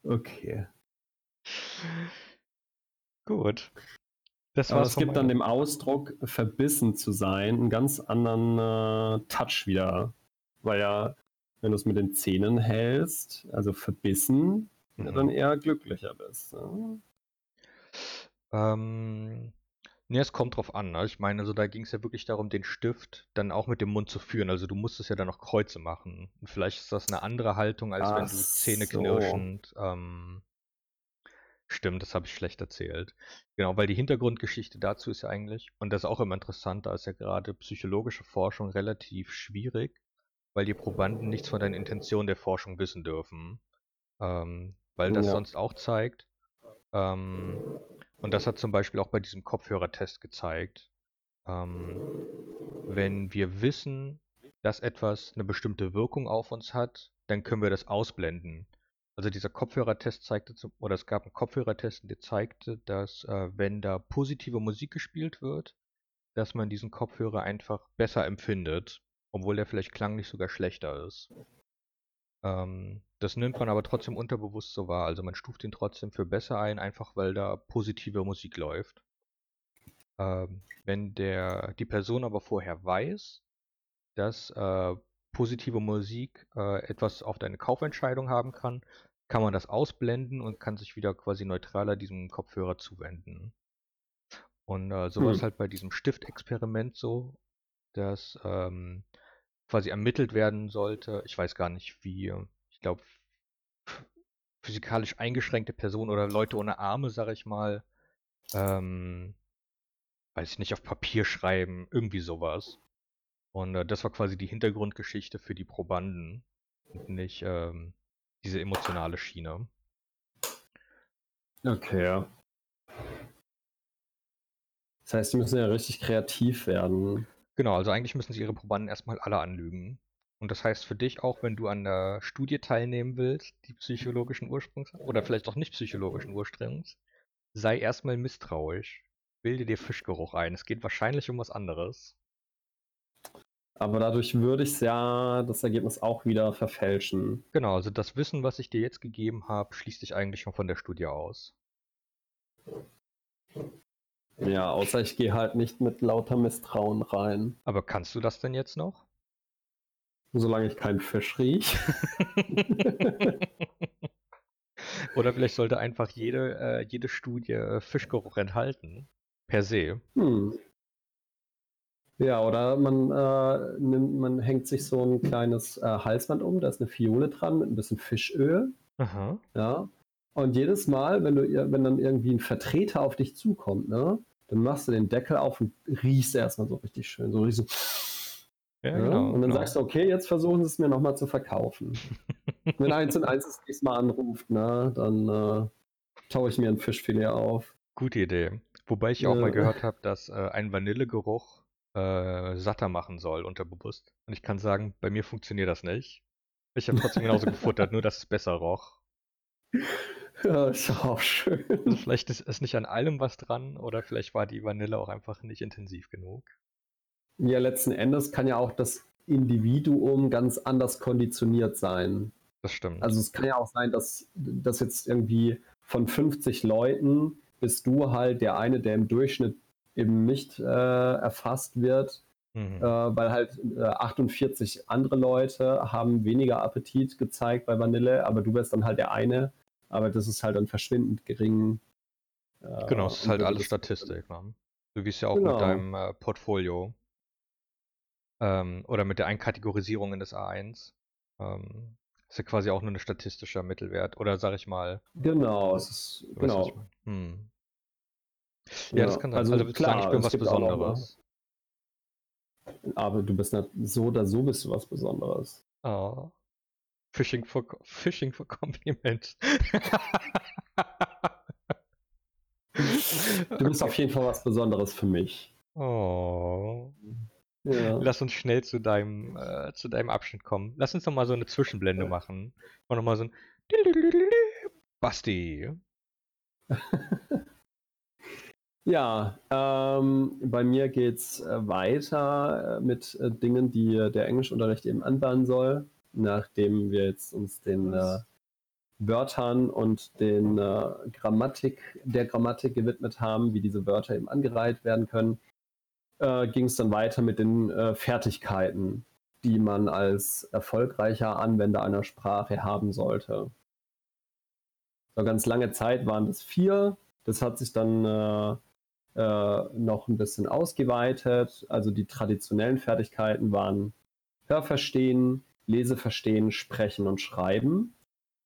Speaker 2: Okay.
Speaker 1: Gut.
Speaker 2: Das Aber es gibt dann dem Ausdruck, verbissen zu sein, einen ganz anderen äh, Touch wieder. Weil ja, wenn du es mit den Zähnen hältst, also verbissen, mhm. dann eher glücklicher bist. Ne?
Speaker 1: Ähm, ne, es kommt drauf an. Ne? Ich meine, also da ging es ja wirklich darum, den Stift dann auch mit dem Mund zu führen. Also du musstest ja dann noch Kreuze machen. Und vielleicht ist das eine andere Haltung, als Ach wenn du Zähne knirschend ähm, Stimmt, das habe ich schlecht erzählt. Genau, weil die Hintergrundgeschichte dazu ist ja eigentlich, und das ist auch immer interessant, da ist ja gerade psychologische Forschung relativ schwierig, weil die Probanden nichts von den Intentionen der Forschung wissen dürfen. Ähm, weil das ja. sonst auch zeigt, ähm, und das hat zum Beispiel auch bei diesem Kopfhörertest gezeigt, ähm, wenn wir wissen, dass etwas eine bestimmte Wirkung auf uns hat, dann können wir das ausblenden. Also dieser Kopfhörertest zeigte, oder es gab einen Kopfhörertest, der zeigte, dass äh, wenn da positive Musik gespielt wird, dass man diesen Kopfhörer einfach besser empfindet, obwohl der vielleicht klanglich sogar schlechter ist. Ähm, das nimmt man aber trotzdem unterbewusst so wahr. Also man stuft ihn trotzdem für besser ein, einfach weil da positive Musik läuft. Ähm, wenn der, die Person aber vorher weiß, dass äh, positive Musik äh, etwas auf deine Kaufentscheidung haben kann, kann man das ausblenden und kann sich wieder quasi neutraler diesem Kopfhörer zuwenden. Und äh, so war es hm. halt bei diesem Stiftexperiment so, dass ähm, quasi ermittelt werden sollte. Ich weiß gar nicht wie, ich glaube, physikalisch eingeschränkte Personen oder Leute ohne Arme, sage ich mal, ähm, weiß ich nicht, auf Papier schreiben, irgendwie sowas. Und äh, das war quasi die Hintergrundgeschichte für die Probanden und nicht ähm, diese emotionale Schiene.
Speaker 2: Okay, ja. Das heißt, sie müssen ja richtig kreativ werden.
Speaker 1: Genau, also eigentlich müssen sie ihre Probanden erstmal alle anlügen. Und das heißt für dich auch, wenn du an der Studie teilnehmen willst, die psychologischen Ursprungs oder vielleicht auch nicht psychologischen Ursprungs, sei erstmal misstrauisch. Bilde dir Fischgeruch ein. Es geht wahrscheinlich um was anderes.
Speaker 2: Aber dadurch würde ich ja das Ergebnis auch wieder verfälschen.
Speaker 1: Genau, also das Wissen, was ich dir jetzt gegeben habe, schließt dich eigentlich schon von der Studie aus.
Speaker 2: Ja, außer ich gehe halt nicht mit lauter Misstrauen rein.
Speaker 1: Aber kannst du das denn jetzt noch?
Speaker 2: Solange ich keinen Fisch riech.
Speaker 1: Oder vielleicht sollte einfach jede, äh, jede Studie äh, Fischgeruch enthalten. Per se. Hm.
Speaker 2: Ja, oder man, äh, nimmt, man hängt sich so ein kleines äh, Halsband um, da ist eine Fiole dran mit ein bisschen Fischöl. Aha. Ja. Und jedes Mal, wenn du wenn dann irgendwie ein Vertreter auf dich zukommt, ne, dann machst du den Deckel auf und riechst erstmal so richtig schön. So richtig so. Ja, ja? Genau, und dann genau. sagst du, okay, jetzt versuchen sie es mir nochmal zu verkaufen. wenn eins und eins das nächste Mal anruft, ne, dann äh, taue ich mir ein Fischfilet auf.
Speaker 1: Gute Idee. Wobei ich auch mal gehört habe, dass äh, ein Vanillegeruch äh, satter machen soll, unterbewusst. Und ich kann sagen, bei mir funktioniert das nicht. Ich habe trotzdem genauso gefuttert, nur dass es besser roch.
Speaker 2: Ja, ist auch schön.
Speaker 1: Vielleicht ist, ist nicht an allem was dran oder vielleicht war die Vanille auch einfach nicht intensiv genug.
Speaker 2: Ja, letzten Endes kann ja auch das Individuum ganz anders konditioniert sein.
Speaker 1: Das stimmt.
Speaker 2: Also es kann ja auch sein, dass, dass jetzt irgendwie von 50 Leuten bist du halt der eine, der im Durchschnitt eben nicht äh, erfasst wird, mhm. äh, weil halt äh, 48 andere Leute haben weniger Appetit gezeigt bei Vanille, aber du wärst dann halt der eine, aber das ist halt dann verschwindend gering.
Speaker 1: Äh, genau, es ist halt alles Statistik. Ne? Du es ja auch genau. mit deinem äh, Portfolio ähm, oder mit der Einkategorisierung in das A1. Ähm, ist ja quasi auch nur ein statistischer Mittelwert. Oder sag ich mal.
Speaker 2: Genau, es ist. Genau. Hm.
Speaker 1: Ja, das kann sein. Also, also klar, sagen, ich bin was Besonderes.
Speaker 2: Aber du bist nicht, so oder so bist du was Besonderes.
Speaker 1: Oh. Fishing for, Fishing for Compliments.
Speaker 2: du bist auf jeden Fall was Besonderes für mich.
Speaker 1: Oh. Ja. Lass uns schnell zu deinem, äh, zu deinem Abschnitt kommen. Lass uns noch mal so eine Zwischenblende ja. machen. Und noch mal so ein Basti.
Speaker 2: Ja, ähm, bei mir geht es äh, weiter äh, mit äh, Dingen, die äh, der Englischunterricht eben anbauen soll, nachdem wir jetzt uns den äh, Wörtern und den äh, Grammatik, der Grammatik gewidmet haben, wie diese Wörter eben angereiht werden können, ging es dann weiter mit den Fertigkeiten, die man als erfolgreicher Anwender einer Sprache haben sollte. So ganz lange Zeit waren das vier. Das hat sich dann äh, noch ein bisschen ausgeweitet. Also die traditionellen Fertigkeiten waren Hörverstehen, Leseverstehen, Sprechen und Schreiben.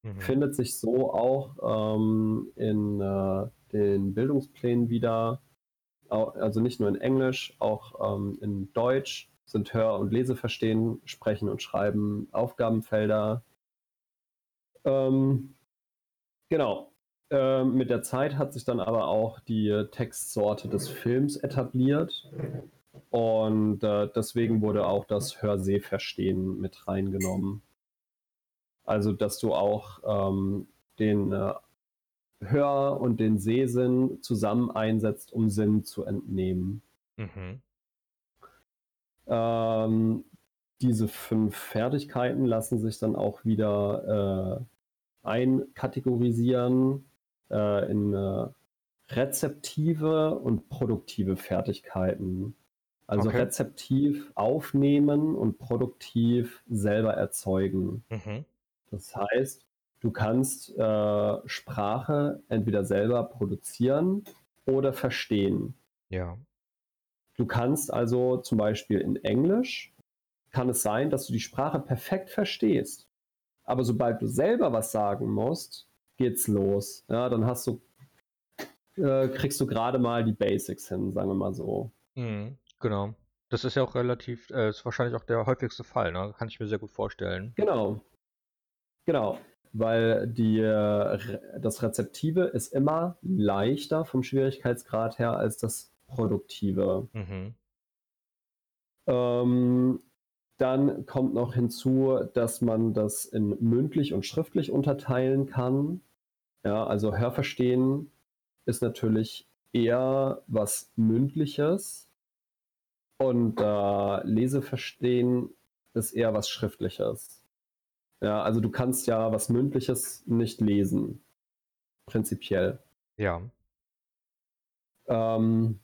Speaker 2: Mhm. Findet sich so auch ähm, in äh, den Bildungsplänen wieder. Also nicht nur in Englisch, auch ähm, in Deutsch sind Hör- und Leseverstehen, Sprechen und Schreiben Aufgabenfelder. Ähm, genau. Ähm, mit der Zeit hat sich dann aber auch die Textsorte des Films etabliert. Und äh, deswegen wurde auch das Hörsehverstehen mit reingenommen. Also, dass du auch ähm, den äh, Hör- und den Sehsinn zusammen einsetzt, um Sinn zu entnehmen. Mhm. Ähm, diese fünf Fertigkeiten lassen sich dann auch wieder äh, einkategorisieren äh, in äh, rezeptive und produktive Fertigkeiten. Also okay. rezeptiv aufnehmen und produktiv selber erzeugen. Mhm. Das heißt, du kannst äh, Sprache entweder selber produzieren oder verstehen.
Speaker 1: Ja.
Speaker 2: Du kannst also zum Beispiel in Englisch, kann es sein, dass du die Sprache perfekt verstehst. Aber sobald du selber was sagen musst, geht's los. Ja, dann hast du, äh, kriegst du gerade mal die Basics hin, sagen wir mal so.
Speaker 1: Mhm, genau. Das ist ja auch relativ, äh, ist wahrscheinlich auch der häufigste Fall, ne? Kann ich mir sehr gut vorstellen.
Speaker 2: Genau. Genau. Weil die, äh, das Rezeptive ist immer leichter vom Schwierigkeitsgrad her als das Produktive. Mhm. Ähm, dann kommt noch hinzu, dass man das in mündlich und schriftlich unterteilen kann. Ja, also Hörverstehen ist natürlich eher was Mündliches und äh, Leseverstehen ist eher was Schriftliches. Ja, also du kannst ja was Mündliches nicht lesen. Prinzipiell.
Speaker 1: Ja.
Speaker 2: Ähm,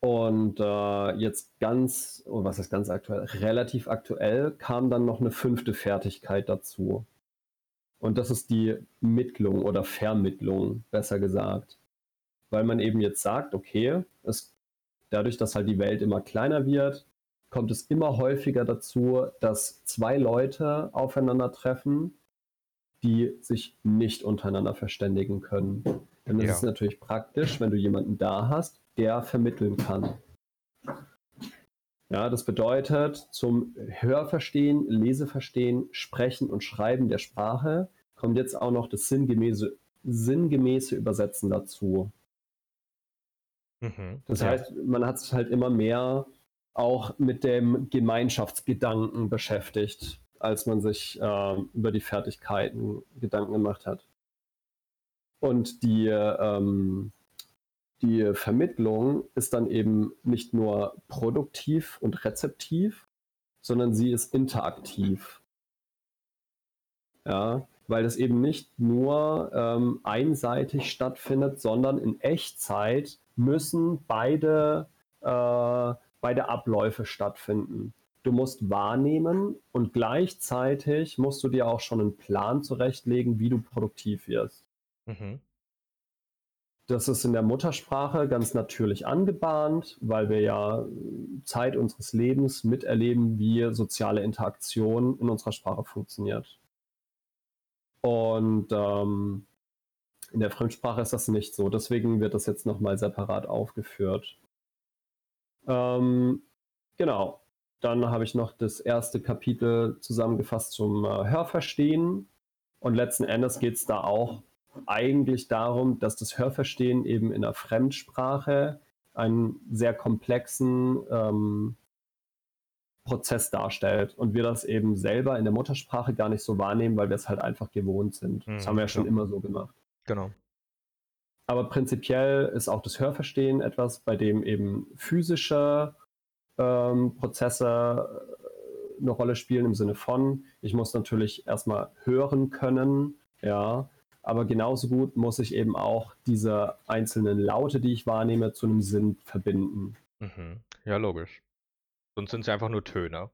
Speaker 2: und äh, jetzt ganz, oh, was ist ganz aktuell? Relativ aktuell kam dann noch eine fünfte Fertigkeit dazu. Und das ist die Mittlung oder Vermittlung, besser gesagt. Weil man eben jetzt sagt, okay, es, dadurch, dass halt die Welt immer kleiner wird, kommt es immer häufiger dazu, dass zwei Leute aufeinandertreffen, die sich nicht untereinander verständigen können. Denn es ja. ist natürlich praktisch, wenn du jemanden da hast, der vermitteln kann. Ja, das bedeutet, zum Hörverstehen, Leseverstehen, Sprechen und Schreiben der Sprache kommt jetzt auch noch das sinngemäße, sinngemäße Übersetzen dazu. Mhm, das heißt, man hat sich halt immer mehr auch mit dem Gemeinschaftsgedanken beschäftigt, als man sich äh, über die Fertigkeiten Gedanken gemacht hat. Und die ähm, die Vermittlung ist dann eben nicht nur produktiv und rezeptiv, sondern sie ist interaktiv. Ja, weil das eben nicht nur ähm, einseitig stattfindet, sondern in Echtzeit müssen beide, äh, beide Abläufe stattfinden. Du musst wahrnehmen und gleichzeitig musst du dir auch schon einen Plan zurechtlegen, wie du produktiv wirst. Mhm. Das ist in der Muttersprache ganz natürlich angebahnt, weil wir ja Zeit unseres Lebens miterleben, wie soziale Interaktion in unserer Sprache funktioniert. Und ähm, in der Fremdsprache ist das nicht so. Deswegen wird das jetzt nochmal separat aufgeführt. Ähm, genau. Dann habe ich noch das erste Kapitel zusammengefasst zum äh, Hörverstehen. Und letzten Endes geht es da auch eigentlich darum, dass das Hörverstehen eben in der Fremdsprache einen sehr komplexen ähm, Prozess darstellt und wir das eben selber in der Muttersprache gar nicht so wahrnehmen, weil wir es halt einfach gewohnt sind. Mhm, das haben wir ja schon ja. immer so gemacht.
Speaker 1: Genau.
Speaker 2: Aber prinzipiell ist auch das Hörverstehen etwas, bei dem eben physische ähm, Prozesse äh, eine Rolle spielen im Sinne von, ich muss natürlich erstmal hören können, ja, aber genauso gut muss ich eben auch diese einzelnen Laute, die ich wahrnehme, zu einem Sinn verbinden.
Speaker 1: Mhm. Ja, logisch. Sonst sind sie einfach nur Töne.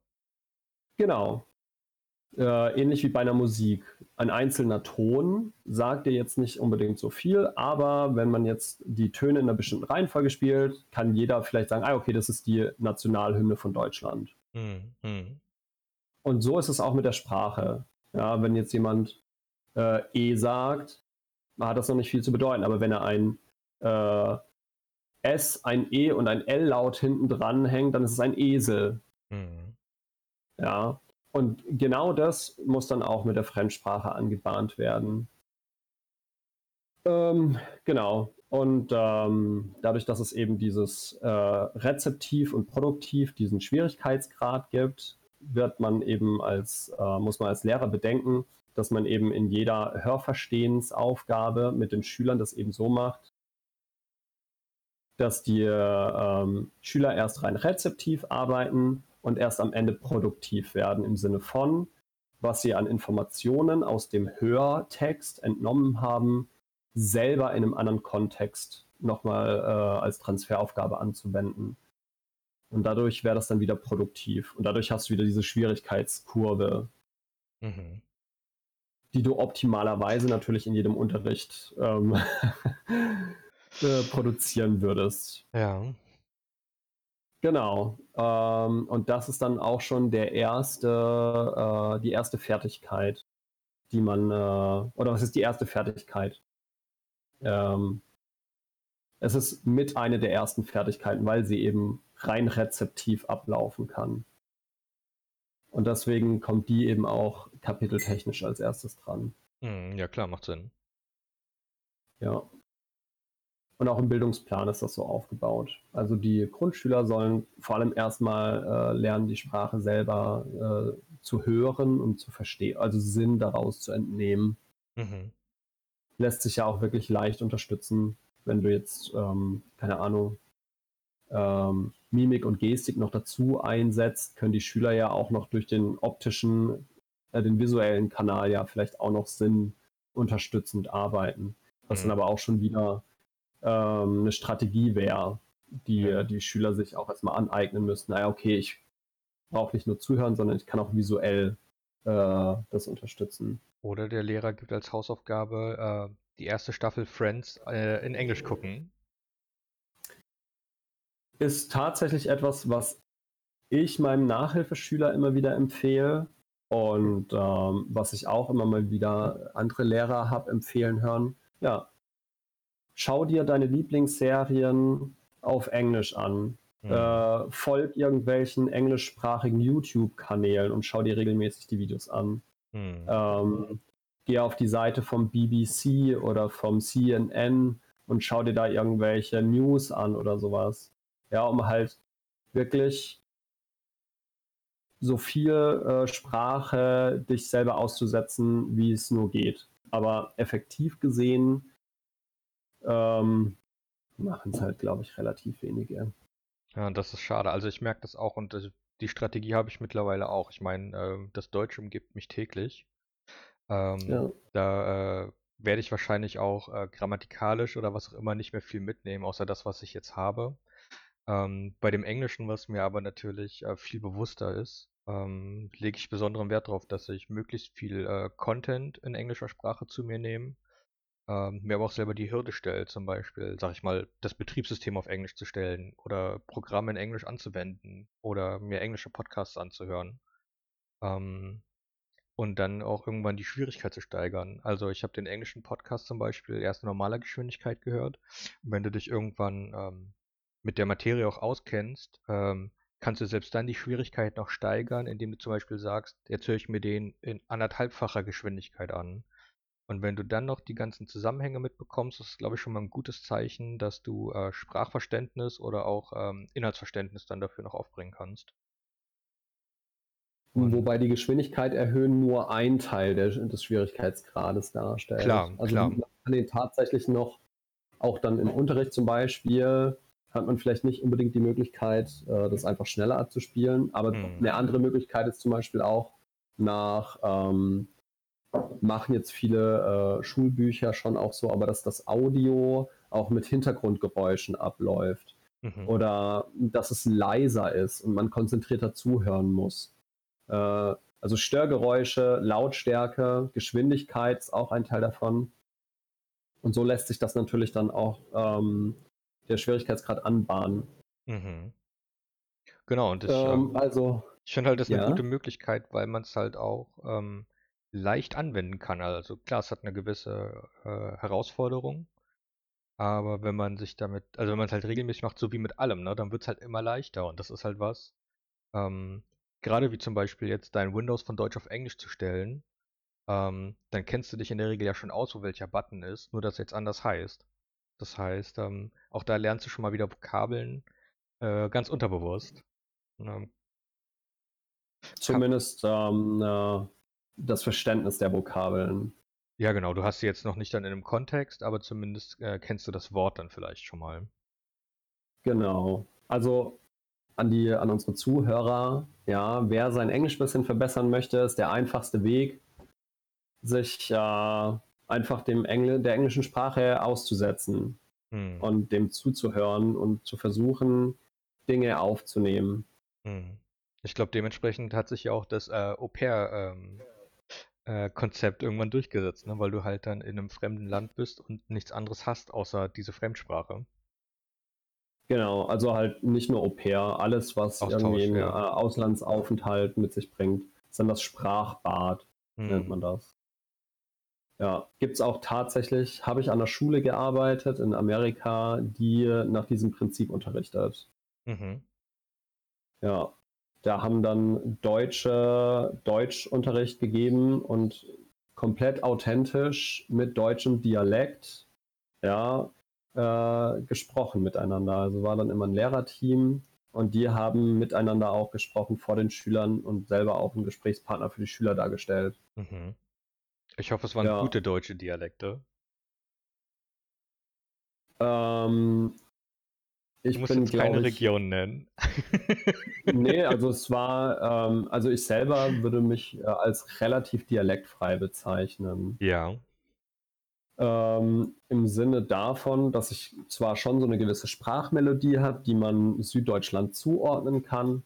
Speaker 2: Genau. Äh, ähnlich wie bei einer Musik. Ein einzelner Ton sagt dir jetzt nicht unbedingt so viel, aber wenn man jetzt die Töne in einer bestimmten Reihenfolge spielt, kann jeder vielleicht sagen, ah, okay, das ist die Nationalhymne von Deutschland. Mhm. Und so ist es auch mit der Sprache. Ja, wenn jetzt jemand äh, E sagt, hat das noch nicht viel zu bedeuten, aber wenn er ein äh, S, ein E und ein L-Laut hinten dran hängt, dann ist es ein Esel. Mhm. Ja, und genau das muss dann auch mit der Fremdsprache angebahnt werden. Ähm, genau. Und ähm, dadurch, dass es eben dieses äh, Rezeptiv und Produktiv, diesen Schwierigkeitsgrad gibt, wird man eben als, äh, muss man als Lehrer bedenken, dass man eben in jeder Hörverstehensaufgabe mit den Schülern das eben so macht, dass die ähm, Schüler erst rein rezeptiv arbeiten und erst am Ende produktiv werden im Sinne von, was sie an Informationen aus dem Hörtext entnommen haben, selber in einem anderen Kontext nochmal äh, als Transferaufgabe anzuwenden. Und dadurch wäre das dann wieder produktiv. Und dadurch hast du wieder diese Schwierigkeitskurve, mhm. die du optimalerweise natürlich in jedem Unterricht ähm, äh, produzieren würdest.
Speaker 1: Ja.
Speaker 2: Genau. Ähm, und das ist dann auch schon der erste, äh, die erste Fertigkeit, die man, äh, oder was ist die erste Fertigkeit? Ähm, es ist mit eine der ersten Fertigkeiten, weil sie eben rein rezeptiv ablaufen kann. Und deswegen kommt die eben auch kapiteltechnisch als erstes dran.
Speaker 1: Hm, ja, klar, macht Sinn.
Speaker 2: Ja. Und auch im Bildungsplan ist das so aufgebaut. Also die Grundschüler sollen vor allem erstmal äh, lernen, die Sprache selber äh, zu hören und zu verstehen, also Sinn daraus zu entnehmen. Mhm. Lässt sich ja auch wirklich leicht unterstützen, wenn du jetzt, ähm, keine Ahnung, ähm, Mimik und Gestik noch dazu einsetzt, können die Schüler ja auch noch durch den optischen, äh, den visuellen Kanal ja vielleicht auch noch Sinn unterstützend arbeiten. Was mhm. dann aber auch schon wieder ähm, eine Strategie wäre, die ja. die Schüler sich auch erstmal aneignen müssen. Naja, okay, ich brauche nicht nur zuhören, sondern ich kann auch visuell äh, das unterstützen.
Speaker 1: Oder der Lehrer gibt als Hausaufgabe äh, die erste Staffel Friends äh, in Englisch gucken.
Speaker 2: Ist tatsächlich etwas, was ich meinem Nachhilfeschüler immer wieder empfehle und ähm, was ich auch immer mal wieder andere Lehrer habe empfehlen hören. Ja, schau dir deine Lieblingsserien auf Englisch an. Mhm. Äh, folg irgendwelchen englischsprachigen YouTube-Kanälen und schau dir regelmäßig die Videos an. Mhm. Ähm, geh auf die Seite vom BBC oder vom CNN und schau dir da irgendwelche News an oder sowas. Ja, um halt wirklich so viel äh, Sprache dich selber auszusetzen, wie es nur geht. Aber effektiv gesehen ähm, machen es halt, glaube ich, relativ wenige.
Speaker 1: Ja, das ist schade. Also ich merke das auch und das, die Strategie habe ich mittlerweile auch. Ich meine, äh, das Deutsche umgibt mich täglich. Ähm, ja. Da äh, werde ich wahrscheinlich auch äh, grammatikalisch oder was auch immer nicht mehr viel mitnehmen, außer das, was ich jetzt habe. Ähm, bei dem Englischen, was mir aber natürlich äh, viel bewusster ist, ähm, lege ich besonderen Wert darauf, dass ich möglichst viel äh, Content in englischer Sprache zu mir nehme ähm, mir aber auch selber die Hürde stellt, zum Beispiel, sag ich mal, das Betriebssystem auf Englisch zu stellen oder Programme in Englisch anzuwenden oder mir englische Podcasts anzuhören. Ähm, und dann auch irgendwann die Schwierigkeit zu steigern. Also ich habe den englischen Podcast zum Beispiel erst in normaler Geschwindigkeit gehört. Und wenn du dich irgendwann ähm, mit der Materie auch auskennst, ähm, kannst du selbst dann die Schwierigkeit noch steigern, indem du zum Beispiel sagst, jetzt höre ich mir den in anderthalbfacher Geschwindigkeit an. Und wenn du dann noch die ganzen Zusammenhänge mitbekommst, ist es, glaube ich, schon mal ein gutes Zeichen, dass du äh, Sprachverständnis oder auch ähm, Inhaltsverständnis dann dafür noch aufbringen kannst.
Speaker 2: Und Wobei die Geschwindigkeit erhöhen nur ein Teil der, des Schwierigkeitsgrades darstellt.
Speaker 1: Klar,
Speaker 2: also
Speaker 1: klar.
Speaker 2: man kann den tatsächlich noch auch dann im Unterricht zum Beispiel hat man vielleicht nicht unbedingt die Möglichkeit, äh, das einfach schneller abzuspielen. Aber mhm. eine andere Möglichkeit ist zum Beispiel auch nach, ähm, machen jetzt viele äh, Schulbücher schon auch so, aber dass das Audio auch mit Hintergrundgeräuschen abläuft. Mhm. Oder dass es leiser ist und man konzentrierter zuhören muss. Äh, also Störgeräusche, Lautstärke, Geschwindigkeit ist auch ein Teil davon. Und so lässt sich das natürlich dann auch ähm, der Schwierigkeitsgrad anbahnen. Mhm.
Speaker 1: Genau, und ich, ähm, ähm, also, ich finde halt, das ja. eine gute Möglichkeit, weil man es halt auch ähm, leicht anwenden kann. Also klar, es hat eine gewisse äh, Herausforderung, aber wenn man sich damit, also wenn man es halt regelmäßig macht, so wie mit allem, ne, dann wird es halt immer leichter. Und das ist halt was, ähm, gerade wie zum Beispiel jetzt dein Windows von Deutsch auf Englisch zu stellen, ähm, dann kennst du dich in der Regel ja schon aus, wo welcher Button ist, nur dass er jetzt anders heißt. Das heißt, ähm, auch da lernst du schon mal wieder Vokabeln äh, ganz unterbewusst.
Speaker 2: Ähm, Zumindest ähm, äh, das Verständnis der Vokabeln.
Speaker 1: Ja, genau. Du hast sie jetzt noch nicht dann in einem Kontext, aber zumindest äh, kennst du das Wort dann vielleicht schon mal.
Speaker 2: Genau. Also an die, an unsere Zuhörer, ja, wer sein Englisch ein bisschen verbessern möchte, ist der einfachste Weg, sich äh, einfach dem Engl der englischen Sprache auszusetzen hm. und dem zuzuhören und zu versuchen, Dinge aufzunehmen.
Speaker 1: Hm. Ich glaube, dementsprechend hat sich ja auch das äh, Au-pair ähm, äh, Konzept irgendwann durchgesetzt, ne? weil du halt dann in einem fremden Land bist und nichts anderes hast, außer diese Fremdsprache.
Speaker 2: Genau, also halt nicht nur Au pair, alles, was Austausch, irgendwie einen ja. äh, Auslandsaufenthalt mit sich bringt, ist dann das Sprachbad, hm. nennt man das. Ja, gibt es auch tatsächlich, habe ich an der Schule gearbeitet in Amerika, die nach diesem Prinzip unterrichtet. Mhm. Ja, da haben dann Deutsche Deutschunterricht gegeben und komplett authentisch mit deutschem Dialekt, ja, äh, gesprochen miteinander. Also war dann immer ein Lehrerteam und die haben miteinander auch gesprochen vor den Schülern und selber auch einen Gesprächspartner für die Schüler dargestellt. Mhm.
Speaker 1: Ich hoffe, es waren ja. gute deutsche Dialekte.
Speaker 2: Ähm,
Speaker 1: ich bin, jetzt keine ich, Region nennen.
Speaker 2: nee, also es war, ähm, also ich selber würde mich äh, als relativ dialektfrei bezeichnen.
Speaker 1: Ja.
Speaker 2: Ähm, Im Sinne davon, dass ich zwar schon so eine gewisse Sprachmelodie habe, die man Süddeutschland zuordnen kann,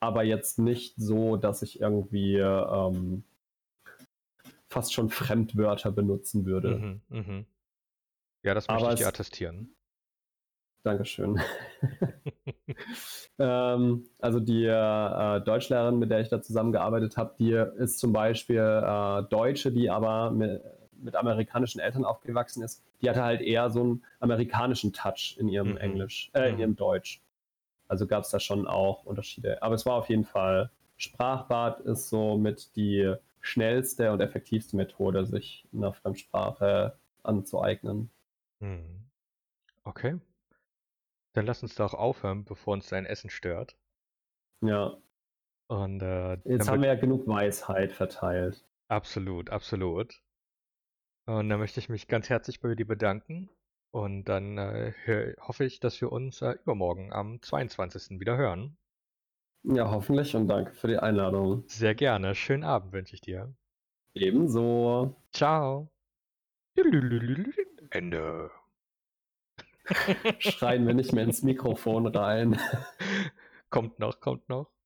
Speaker 2: aber jetzt nicht so, dass ich irgendwie ähm, fast schon Fremdwörter benutzen würde. Mhm,
Speaker 1: mh. Ja, das möchte aber ich dir attestieren.
Speaker 2: Dankeschön. ähm, also die äh, Deutschlehrerin, mit der ich da zusammengearbeitet habe, die ist zum Beispiel äh, Deutsche, die aber mit, mit, amerikanischen Eltern aufgewachsen ist. Die hatte halt eher so einen amerikanischen Touch in ihrem mhm. Englisch, äh, in mhm. ihrem Deutsch. Also gab es da schon auch Unterschiede. Aber es war auf jeden Fall, Sprachbad ist so mit die schnellste und effektivste Methode, sich eine Fremdsprache anzueignen.
Speaker 1: Mhm. Okay. Dann lass uns doch aufhören, bevor uns dein Essen stört.
Speaker 2: Ja.
Speaker 1: Und äh,
Speaker 2: jetzt haben wir ja genug Weisheit verteilt.
Speaker 1: Absolut, absolut. Und da möchte ich mich ganz herzlich bei dir bedanken. Und dann äh, hoffe ich, dass wir uns äh, übermorgen am 22. wieder hören.
Speaker 2: Ja, hoffentlich und danke für die Einladung.
Speaker 1: Sehr gerne. Schönen Abend wünsche ich dir.
Speaker 2: Ebenso.
Speaker 1: Ciao. Ende.
Speaker 2: Schreien wir nicht mehr ins Mikrofon rein.
Speaker 1: Kommt noch, kommt noch.